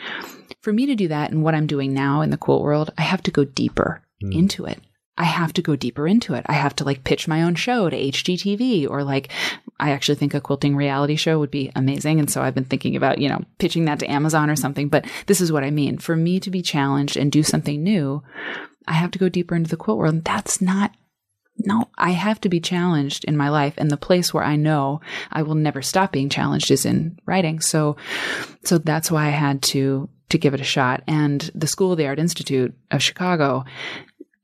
for me to do that and what I'm doing now in the quilt world, I have to go deeper mm. into it. I have to go deeper into it. I have to like pitch my own show to HGTV or like, I actually think a quilting reality show would be amazing. And so I've been thinking about, you know, pitching that to Amazon or something. But this is what I mean. For me to be challenged and do something new, I have to go deeper into the quilt world. And that's not, no, I have to be challenged in my life. And the place where I know I will never stop being challenged is in writing. So, so that's why I had to, to give it a shot. And the School of the Art Institute of Chicago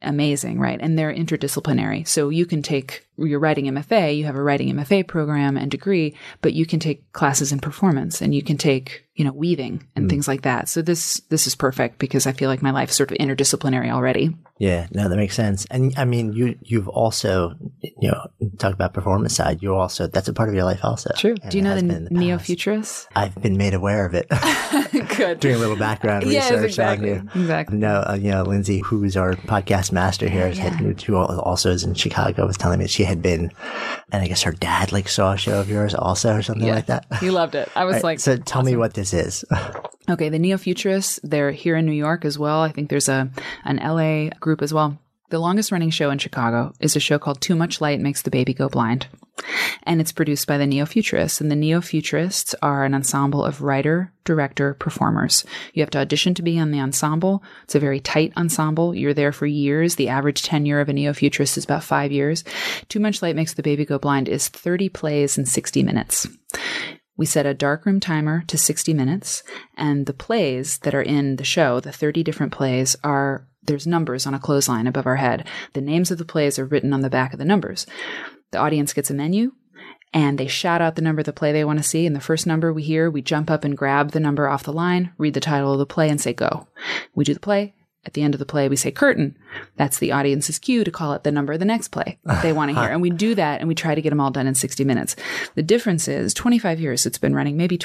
amazing, right? And they're interdisciplinary. So you can take your writing MFA, you have a writing MFA program and degree, but you can take classes in performance and you can take, you know, weaving and things like that. So this this is perfect because I feel like my life is sort of interdisciplinary already. Yeah, no, that makes sense. And I mean, you you've also you know talk about performance side. You're also that's a part of your life also. True. Do you know the, the neo futurists? I've been made aware of it. Good. Doing a little background Yes, research exactly. on you. Exactly. No, uh, you know, Lindsay, who's our podcast master here, Yeah. who also is in Chicago, was telling me that she had been, and I guess her dad like saw a show of yours also or something like that. He loved it. I was Right, like, so tell me what this is. Okay, the Neo Futurists, they're here in New York as well. I think there's a an LA group as well. The longest running show in Chicago is a show called Too Much Light Makes the Baby Go Blind. And it's produced by the Neo Futurists. And the Neo Futurists are an ensemble of writer, director, performers. You have to audition to be on the ensemble. It's a very tight ensemble. You're there for years. The average tenure of a Neo Futurist is about five years. Too Much Light Makes the Baby Go Blind is 30 plays in 60 minutes. We set a darkroom timer to 60 minutes, and the plays that are in the show, the 30 different plays, are there's numbers on a clothesline above our head. The names of the plays are written on the back of the numbers. The audience gets a menu, and they shout out the number of the play they want to see. And the first number we hear, we jump up and grab the number off the line, read the title of the play, and say go. We do the play. At the end of the play, we say curtain. That's the audience's cue to call it the number of the next play they want to hear. And we do that and we try to get them all done in 60 minutes. The difference is 25 years it's been running, maybe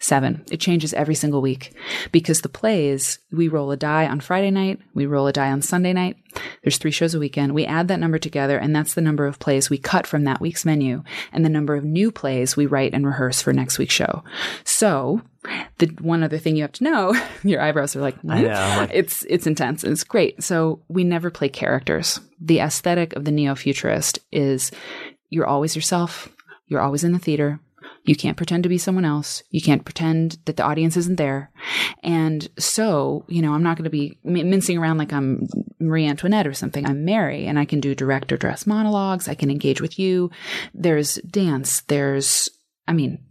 27. It changes every single week because the plays, we roll a die on Friday night, we roll a die on Sunday night. There's three shows a weekend. We add that number together and that's the number of plays we cut from that week's menu and the number of new plays we write and rehearse for next week's show. So the one other thing you have to know, your eyebrows are like, I know, like- it's it's intense. It's great. So we never play characters. The aesthetic of the neo futurist is you're always yourself. You're always in the theater. You can't pretend to be someone else. You can't pretend that the audience isn't there. And so, you know, I'm not going to be mincing around like I'm Marie Antoinette or something. I'm Mary and I can do direct or dress monologues. I can engage with you. There's dance. There's, I mean,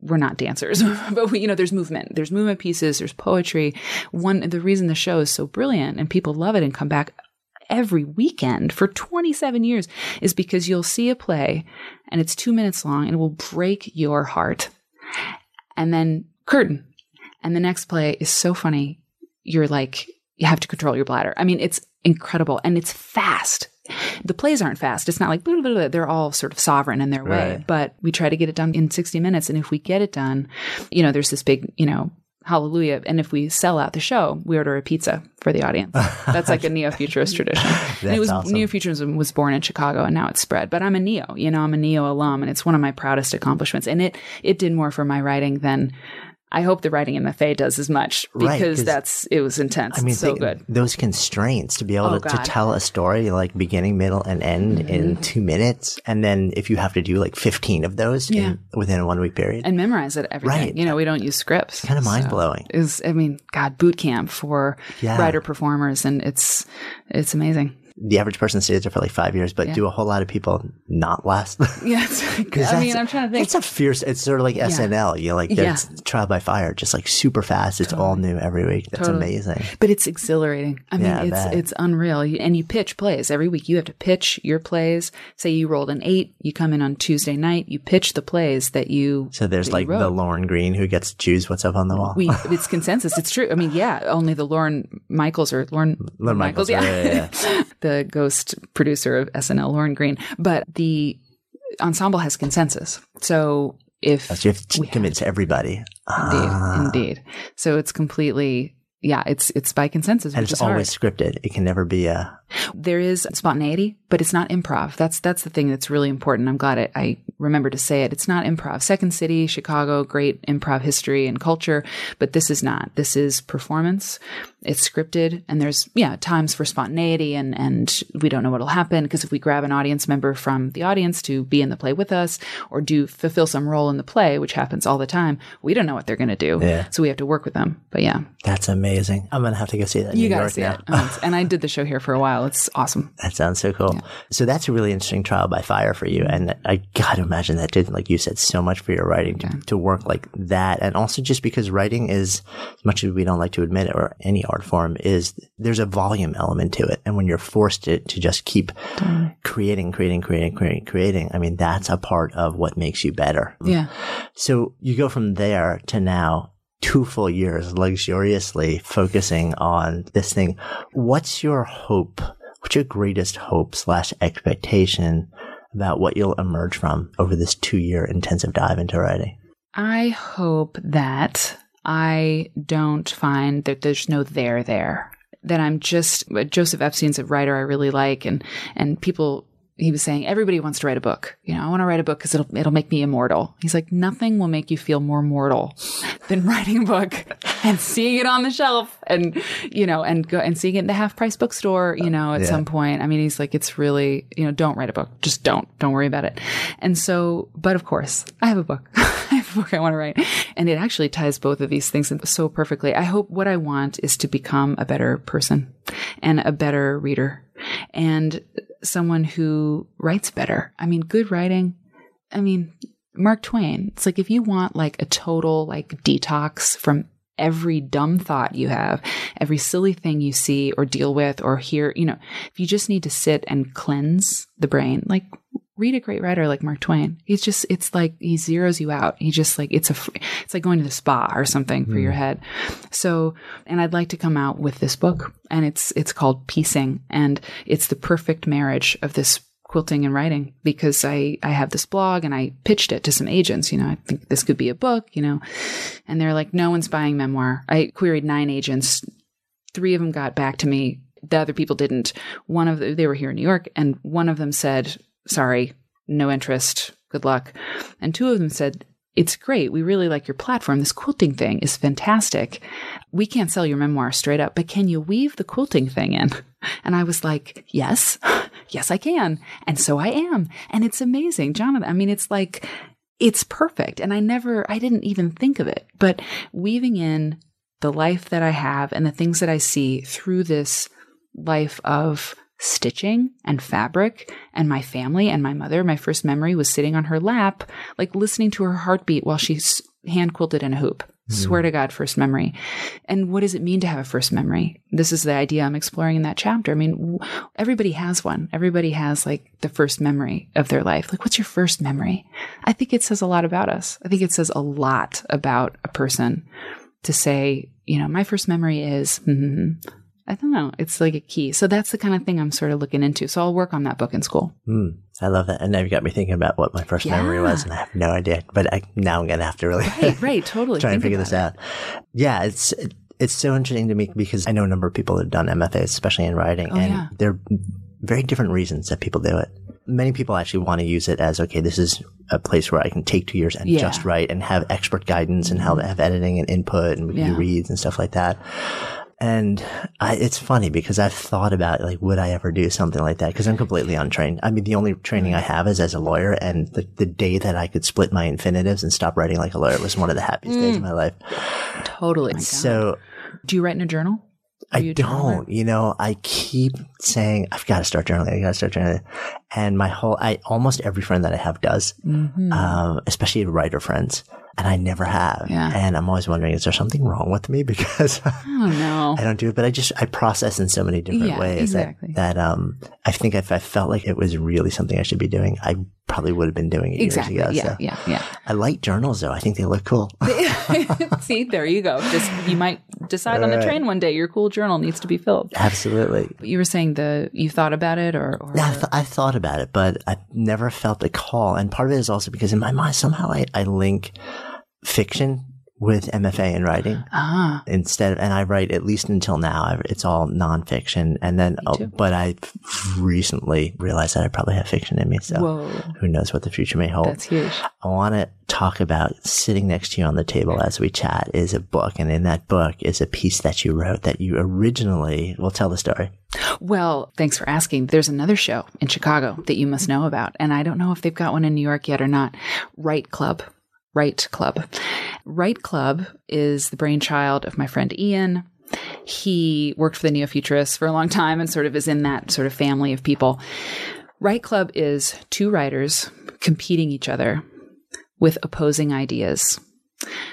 we're not dancers, but we, you know, there's movement, there's movement pieces, there's poetry. One, the reason the show is so brilliant and people love it and come back every weekend for 27 years is because you'll see a play and it's two minutes long and it will break your heart. And then curtain. And the next play is so funny. You're like, you have to control your bladder. I mean, it's incredible and it's fast. The plays aren't fast. It's not like blah, blah, blah. they're all sort of sovereign in their way, Right. but we try to get it done in 60 minutes. And if we get it done, you know, there's this big, you know, hallelujah. And if we sell out the show, we order a pizza for the audience. That's like a neo futurist tradition. and it was awesome. neo futurism was born in Chicago and now it's spread. But I'm a neo, you know, I'm a neo alum and it's one of my proudest accomplishments. And it it did more for my writing than I hope the writing MFA does as much Right, that's it was intense. I mean, so good. Those constraints to be able Oh, to, to Mm-hmm. tell a story like beginning, middle, and end in two minutes, and then if you have to do like fifteen of those Yeah. in, within a one week period, And memorize it everything. Right. You know, we don't use scripts. kind of mind blowing. Is I mean, God, boot camp for Yeah. writer performers, and it's it's amazing. The average person stays there for like five years, but do a whole lot of people not last? Yes, I mean, I'm trying to think. It's a fierce. It's sort of like SNL. You know, like Yeah. it's trial by fire, just like super fast. It's all new every week. That's Totally. amazing. But it's exhilarating. I mean, Yeah, I it's bet. it's unreal. And you pitch plays every week. You have to pitch your plays. Say you rolled an eight, you come in on Tuesday night, you pitch the plays that you. So there's like the. Lauren Green who gets to choose what's up on the wall. we it's consensus. It's true. I mean, yeah, only the Lauren Michaels or Lauren, Lorne Michaels, yeah, yeah, yeah, the ghost producer of SNL, Lauren Green. But the ensemble has consensus. So if So you have to convince everybody. Indeed, Ah. indeed. So it's completely, yeah, it's it's by consensus, And which it's is hard. always scripted. It can never be a. There is spontaneity, but it's not improv. That's that's the thing that's really important. I'm glad I, I remember to say it. It's not improv. Second City, Chicago, great improv history and culture, but this is not. This is performance. It's scripted, and there's yeah times for spontaneity, and and we don't know what'll happen because if we grab an audience member from the audience to be in the play with us or do fulfill some role in the play, which happens all the time, we don't know what they're going to do. Yeah. So we have to work with them. But yeah, That's amazing. I'm gonna have to go see that. You New got to York see now. it. Oh, and I did the show here for a while. It's awesome. That sounds so cool. So that's a really interesting trial by fire for you. And I got to imagine that did, like you said, so much for your writing to, to work like that. And also just because writing is, as much as we don't like to admit it, or any art form is, there's a volume element to it. And when you're forced to, to just keep creating, creating, creating, creating, creating, I mean, that's a part of what makes you better. Yeah. So you go from there to now two full years luxuriously focusing on this thing. What's your hope? What's your greatest hope slash expectation about what you'll emerge from over this two year intensive dive into writing? I hope that I don't find that there's no there there. That I'm just Joseph Epstein's a writer I really like, and and people. He was saying everybody wants to write a book. You know, I want to write a book because it'll it'll make me immortal. He's like, nothing will make you feel more mortal than writing a book and seeing it on the shelf, and you know, and go and seeing it in the half price bookstore. You know, at Yeah. some point. I mean, he's like, it's really you know, don't write a book. Just don't. Don't worry about it. And so, but of course, I have a book. I have a book I want to write. And it actually ties both of these things so perfectly. I hope what I want is to become a better person and a better reader and someone who writes better. I mean, good writing. I mean, Mark Twain. It's like if you want like a total like detox from every dumb thought you have, every silly thing you see or deal with or hear, you know, if you just need to sit and cleanse the brain, like read a great writer like Mark Twain. He's just, it's like he zeroes you out. He just like, it's a, it's like going to the spa or something for your hmm. head. So, and I'd like to come out with this book and it's, it's called Piecing and it's the perfect marriage of this quilting and writing because I, I have this blog and I pitched it to some agents, you know, I think this could be a book, you know, and they're like, no one's buying memoir. I queried nine agents. Three of them got back to me. The other people didn't. One of the, they were here in New York and one of them said, sorry, no interest. Good luck. And two of them said, it's great. We really like your platform. This quilting thing is fantastic. We can't sell your memoir straight up, but can you weave the quilting thing in? And I was like, yes, yes, I can. And so I am. And it's amazing. Jonathan, I mean, it's like, it's perfect. And I never, I didn't even think of it, but weaving in the life that I have and the things that I see through this life of stitching and fabric and my family and my mother. My first memory was sitting on her lap, like listening to her heartbeat while she's hand quilted in a hoop. Hmm. Swear to God, first memory. And what does it mean to have a first memory? This is the idea I'm exploring in that chapter. I mean, w- everybody has one. Everybody has like the first memory of their life. Like, what's your first memory? I think it says a lot about us. I think it says a lot about a person to say, you know, my first memory is, hmm, hmm, I don't know. It's like a key. So that's the kind of thing I'm sort of looking into. So I'll work on that book in school. Hmm. I love that. And now you've got me thinking about what my first memory was, and I have no idea. But I, now I'm going to have to really Right, right, totally. try and figure this about out. Yeah, it's it's so interesting to me because I know a number of people that have done MFAs, especially in writing, Oh, and yeah. there are very different reasons that people do it. Many people actually want to use it as okay, this is a place where I can take two years and Yeah. Mm-hmm. just write and have expert guidance and how have editing and input and Yeah. reads and stuff like that. And I, it's funny because I've thought about like, would I ever do something like that? Because I'm completely untrained. I mean, the only training I have is as a lawyer, and the, the day that I could split my infinitives and stop writing like a lawyer was one of the happiest days of Mm. my life. Totally. So do you write in a journal? Are I you don't, you know, I keep saying, I've got to start journaling. I got to start journaling. And my whole, I, almost every friend that I have does, Mm-hmm. um, especially writer friends. And I never have. Yeah. And I'm always wondering, is there something wrong with me because Oh no. I don't do it? But I just I process in so many different Yeah, ways exactly. that that um I think if I felt like it was really something I should be doing, I probably would have been doing it Exactly. years ago. Yeah, so. yeah, yeah. I like journals though. I think they look cool. See, there you go. Just you might decide on the Right. train one day your cool journal needs to be filled. Absolutely. But you were saying the you thought about it or, or No, I, th- I thought about it, but I never felt the call. And part of it is also because in my mind, somehow I, I link fiction with MFA in writing ah instead of, and I write at least until now, it's all nonfiction. And then, oh, but I recently realized that I probably have fiction in me. So whoa who knows what the future may hold. that's huge. I want to talk about sitting next to you on the table as we chat is a book. And in that book is a piece that you wrote that you originally, will tell the story. Well, thanks for asking. There's another show in Chicago that you must know about, and I don't know if they've got one in New York yet or not. Write Club. Write Club. Write Club is the brainchild of my friend Ian. He worked for the Neo Futurists for a long time and sort of is in that sort of family of people. Write Club is two writers competing each other with opposing ideas.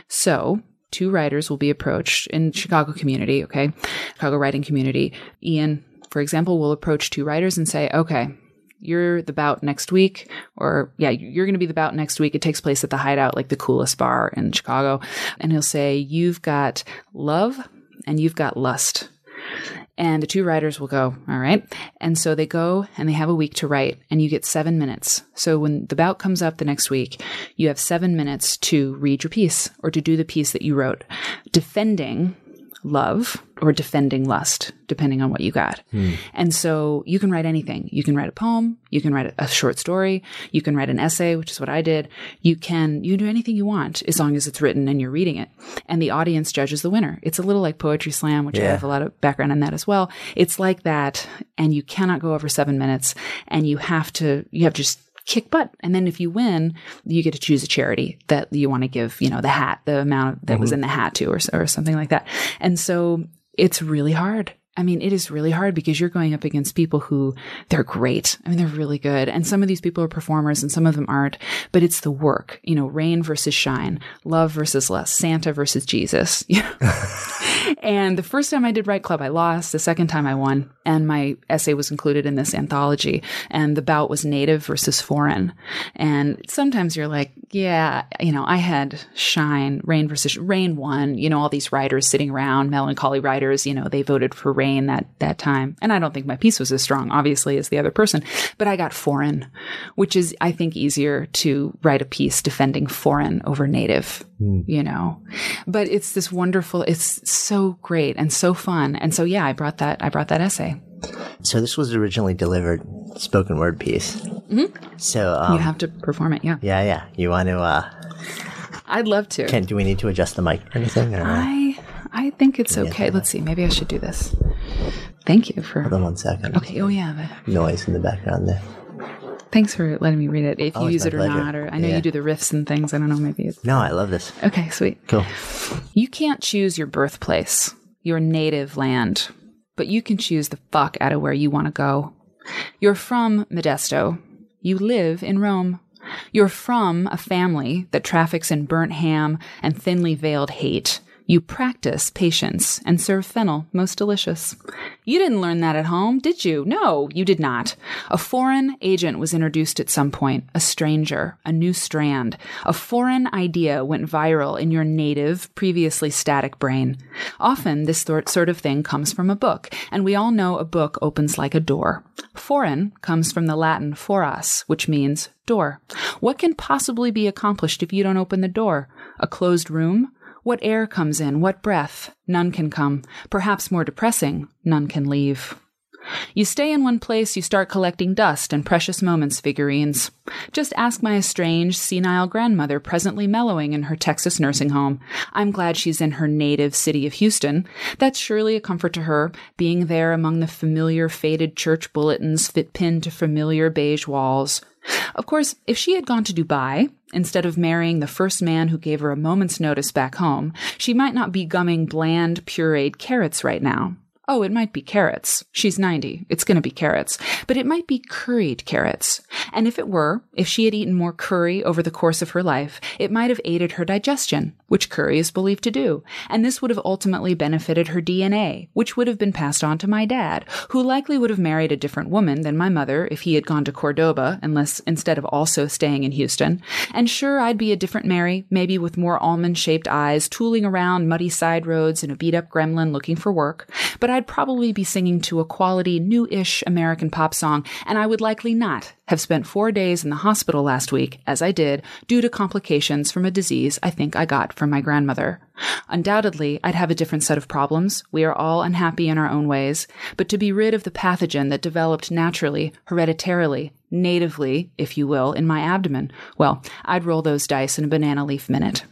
So, two writers will be approached in Chicago community, okay? Chicago writing community. Ian, for example, will approach two writers and say, okay, you're the bout next week, or yeah, you're going to be the bout next week. It takes place at the Hideout, like the coolest bar in Chicago. And he'll say, you've got love and you've got lust. And the two writers will go, all right. And so they go and they have a week to write, and you get seven minutes. So when the bout comes up the next week, you have seven minutes to read your piece or to do the piece that you wrote, defending love or defending lust, depending on what you got. Hmm. And so you can write anything. You can write a poem, you can write a short story, you can write an essay, which is what I did. You can you can do anything you want as long as it's written and you're reading it. And the audience judges the winner. It's a little like poetry slam, which I have a lot of background in that as well. It's like that and you cannot go over 7 minutes and you have to you have just kick butt. And then if you win you get to choose a charity that you want to give you know the hat the amount that was mm-hmm. in the hat to or, or something like that. And so it's really hard I mean, it is really hard because you're going up against people who they're great. I mean, they're really good. And some of these people are performers and some of them aren't, but it's the work, you know, rain versus shine, love versus lust, Santa versus Jesus. And the first time I did Write Club, I lost. The second time I won. And my essay was included in this anthology. And the bout was native versus foreign. And sometimes you're like, yeah, you know, I had shine, rain versus rain won, you know, all these writers sitting around, melancholy writers, you know, they voted for rain that, that time. And I don't think my piece was as strong, obviously, as the other person, but I got foreign, which is, I think, easier to write a piece defending foreign over native, you know, but it's this wonderful, it's so great and so fun. And so, yeah, I brought that, I brought that essay. So this was originally delivered spoken word piece. Mm-hmm. So um, you have to perform it. Yeah. yeah, yeah. You want to? Uh, I'd love to. can do we need to adjust the mic or anything? Or, I I think it's okay. Let's see. Maybe I should do this. Thank you for. hold on one second. Okay. Oh yeah. the- Noise in the background there. Thanks for letting me read it. If you Oh, use it or pleasure. not, or I know Yeah. you do the riffs and things. I don't know. Maybe it's No, I love this. okay. Sweet. Cool. You can't choose your birthplace, your native land, but you can choose the fuck out of where you want to go. You're from Modesto. You live in Rome. You're from a family that traffics in burnt ham and thinly veiled hate. You practice patience and serve fennel, most delicious. You didn't learn that at home, did you? No, you did not. A foreign agent was introduced at some point, a stranger, a new strand. A foreign idea went viral in your native, previously static brain. Often, this sort of thing comes from a book, and we all know a book opens like a door. Foreign comes from the Latin foras, which means door. What can possibly be accomplished if you don't open the door? A closed room? What air comes in? What breath? None can come. Perhaps more depressing, none can leave. You stay in one place, you start collecting dust and precious moments figurines. Just ask my estranged, senile grandmother presently mellowing in her Texas nursing home. I'm glad she's in her native city of Houston. That's surely a comfort to her, being there among the familiar faded church bulletins fit pinned to familiar beige walls. Of course, if she had gone to Dubai, instead of marrying the first man who gave her a moment's notice back home, she might not be gumming bland, pureed carrots right now. Oh, it might be carrots. She's 90. It's going to be carrots. But it might be curried carrots. And if it were, if she had eaten more curry over the course of her life, it might have aided her digestion, which curry is believed to do. And this would have ultimately benefited her DNA, which would have been passed on to my dad, who likely would have married a different woman than my mother if he had gone to Cordoba, unless instead of also staying in Houston. And sure, I'd be a different Mary, maybe with more almond shaped eyes, tooling around muddy side roads in a beat up gremlin looking for work. But I'd probably be singing to a quality, new ish American pop song, and I would likely not have spent four days in the hospital last week, as I did, due to complications from a disease I think I got from my grandmother. Undoubtedly, I'd have a different set of problems. We are all unhappy in our own ways. But to be rid of the pathogen that developed naturally, hereditarily, natively, if you will, in my abdomen, well, I'd roll those dice in a banana leaf minute.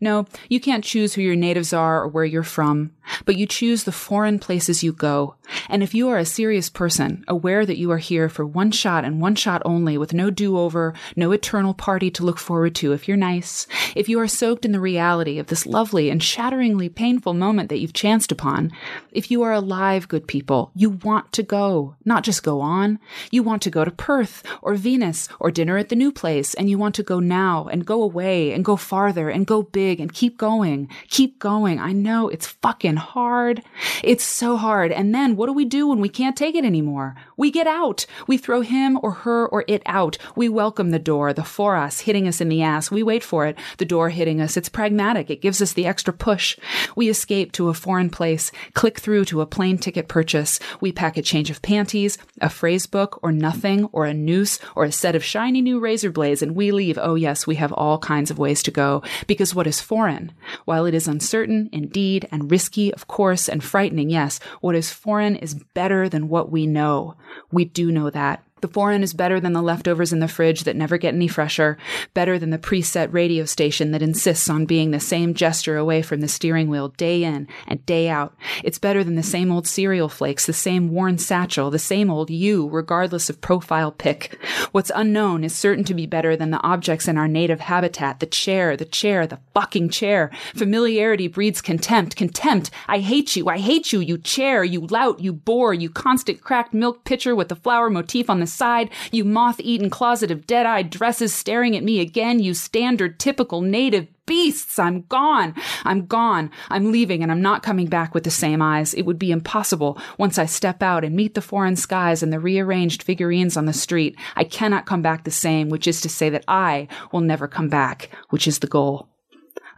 No, you can't choose who your natives are or where you're from, but you choose the foreign places you go. And if you are a serious person, aware that you are here for one shot and one shot only with no do-over, no eternal party to look forward to if you're nice, if you are soaked in the reality of this lovely and shatteringly painful moment that you've chanced upon, if you are alive, good people, you want to go, not just go on. You want to go to Perth or Venus or dinner at the new place, and you want to go now and go away and go farther and go big and keep going, keep going. I know it's fucking hard. It's so hard. And then what do we do when we can't take it anymore? We get out. We throw him or her or it out. We welcome the door, the foras hitting us in the ass. We wait for it. The door hitting us. It's pragmatic. It gives us the extra push. We escape to a foreign place, click through to a plane ticket purchase. We pack a change of panties, a phrase book or nothing or a noose or a set of shiny new razor blades and we leave. Oh yes, we have all kinds of ways to go because what is foreign, while it is uncertain indeed and risky, of course, and frightening, yes, what is foreign is better than what we know. We do know that. The foreign is better than the leftovers in the fridge that never get any fresher, better than the preset radio station that insists on being the same gesture away from the steering wheel day in and day out. It's better than the same old cereal flakes, the same worn satchel, the same old you, regardless of profile pic. What's unknown is certain to be better than the objects in our native habitat, the chair, the chair, the fucking chair. Familiarity breeds contempt, contempt. I hate you, I hate you, you chair, you lout, you bore, you constant cracked milk pitcher with the flower motif on the side, you moth eaten closet of dead eyed dresses staring at me again, you standard typical native beasts. I'm gone. I'm gone. I'm leaving and I'm not coming back with the same eyes. It would be impossible once I step out and meet the foreign skies and the rearranged figurines on the street. I cannot come back the same, which is to say that I will never come back, which is the goal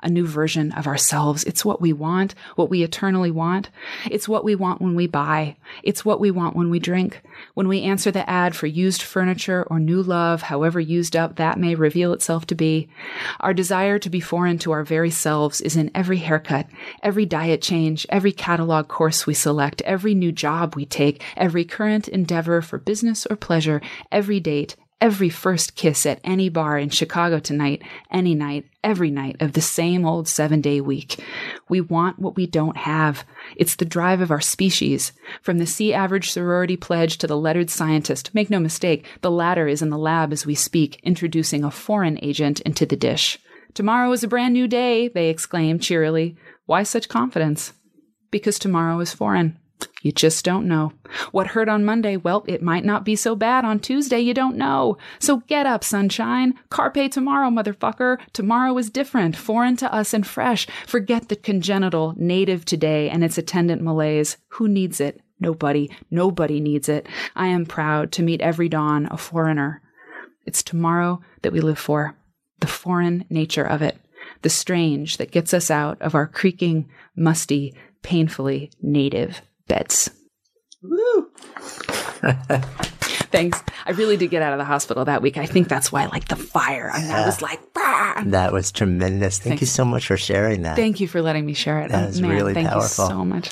a new version of ourselves. It's what we want, what we eternally want. It's what we want when we buy. It's what we want when we drink. When we answer the ad for used furniture or new love, however used up that may reveal itself to be. Our desire to be foreign to our very selves is in every haircut, every diet change, every catalog course we select, every new job we take, every current endeavor for business or pleasure, every date, every first kiss at any bar in Chicago tonight, any night, every night of the same old seven day week. We want what we don't have. It's the drive of our species. From the C average sorority pledge to the lettered scientist, make no mistake, the latter is in the lab as we speak, introducing a foreign agent into the dish. Tomorrow is a brand new day, they exclaim cheerily. Why such confidence? Because tomorrow is foreign. You just don't know. What hurt on Monday, well, it might not be so bad on Tuesday, you don't know. So get up, sunshine. Carpe tomorrow, motherfucker. Tomorrow is different, foreign to us and fresh. Forget the congenital, native today and its attendant malaise. Who needs it? Nobody. Nobody needs it. I am proud to meet every dawn a foreigner. It's tomorrow that we live for. The foreign nature of it. The strange that gets us out of our creaking, musty, painfully native beds. Woo! Thanks. I really did get out of the hospital that week. I think that's why, like the fire, and I was like, bah! That was tremendous. Thank Thanks. you so much for sharing that. Thank you for letting me share it. That Oh, is man, really thank powerful. you so much.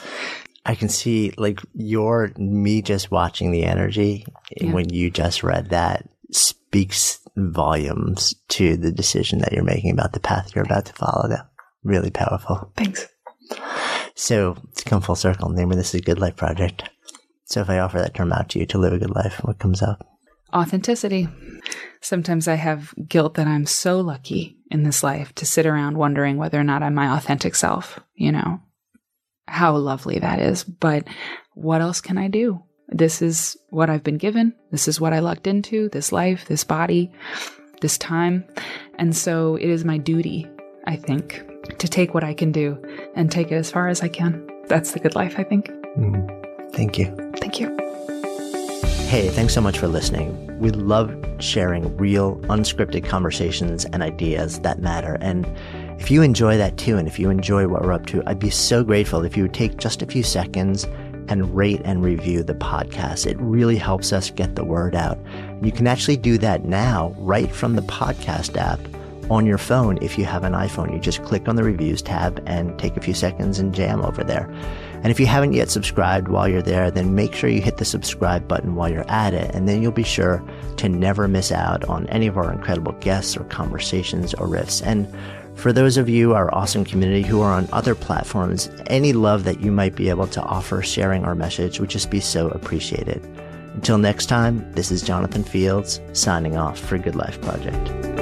I can see like your me just watching the energy Yeah. when you just read that speaks volumes to the decision that you're making about the path you're about to follow. Though. Really powerful. Thanks. So to come full circle, name of this is a Good Life Project. So if I offer that term out to you to live a good life, what comes up? Authenticity. Sometimes I have guilt that I'm so lucky in this life to sit around wondering whether or not I'm my authentic self, you know? how lovely that is. But what else can I do? This is what I've been given. This is what I lucked into this life, this body, this time. And so it is my duty, I think, to take what I can do and take it as far as I can. That's the good life, I think. Mm. Thank you. Thank you. Hey, thanks so much for listening. We love sharing real, unscripted conversations and ideas that matter. And if you enjoy that too, and if you enjoy what we're up to, I'd be so grateful if you would take just a few seconds and rate and review the podcast. It really helps us get the word out. You can actually do that now right from the podcast app on your phone if you have an iPhone. You just click on the reviews tab and take a few seconds and jam over there. And if you haven't yet subscribed while you're there, then make sure you hit the subscribe button while you're at it, and then you'll be sure to never miss out on any of our incredible guests or conversations or riffs. And for those of you, our awesome community who are on other platforms, any love that you might be able to offer sharing our message would just be so appreciated. Until next time, this is Jonathan Fields signing off for Good Life Project.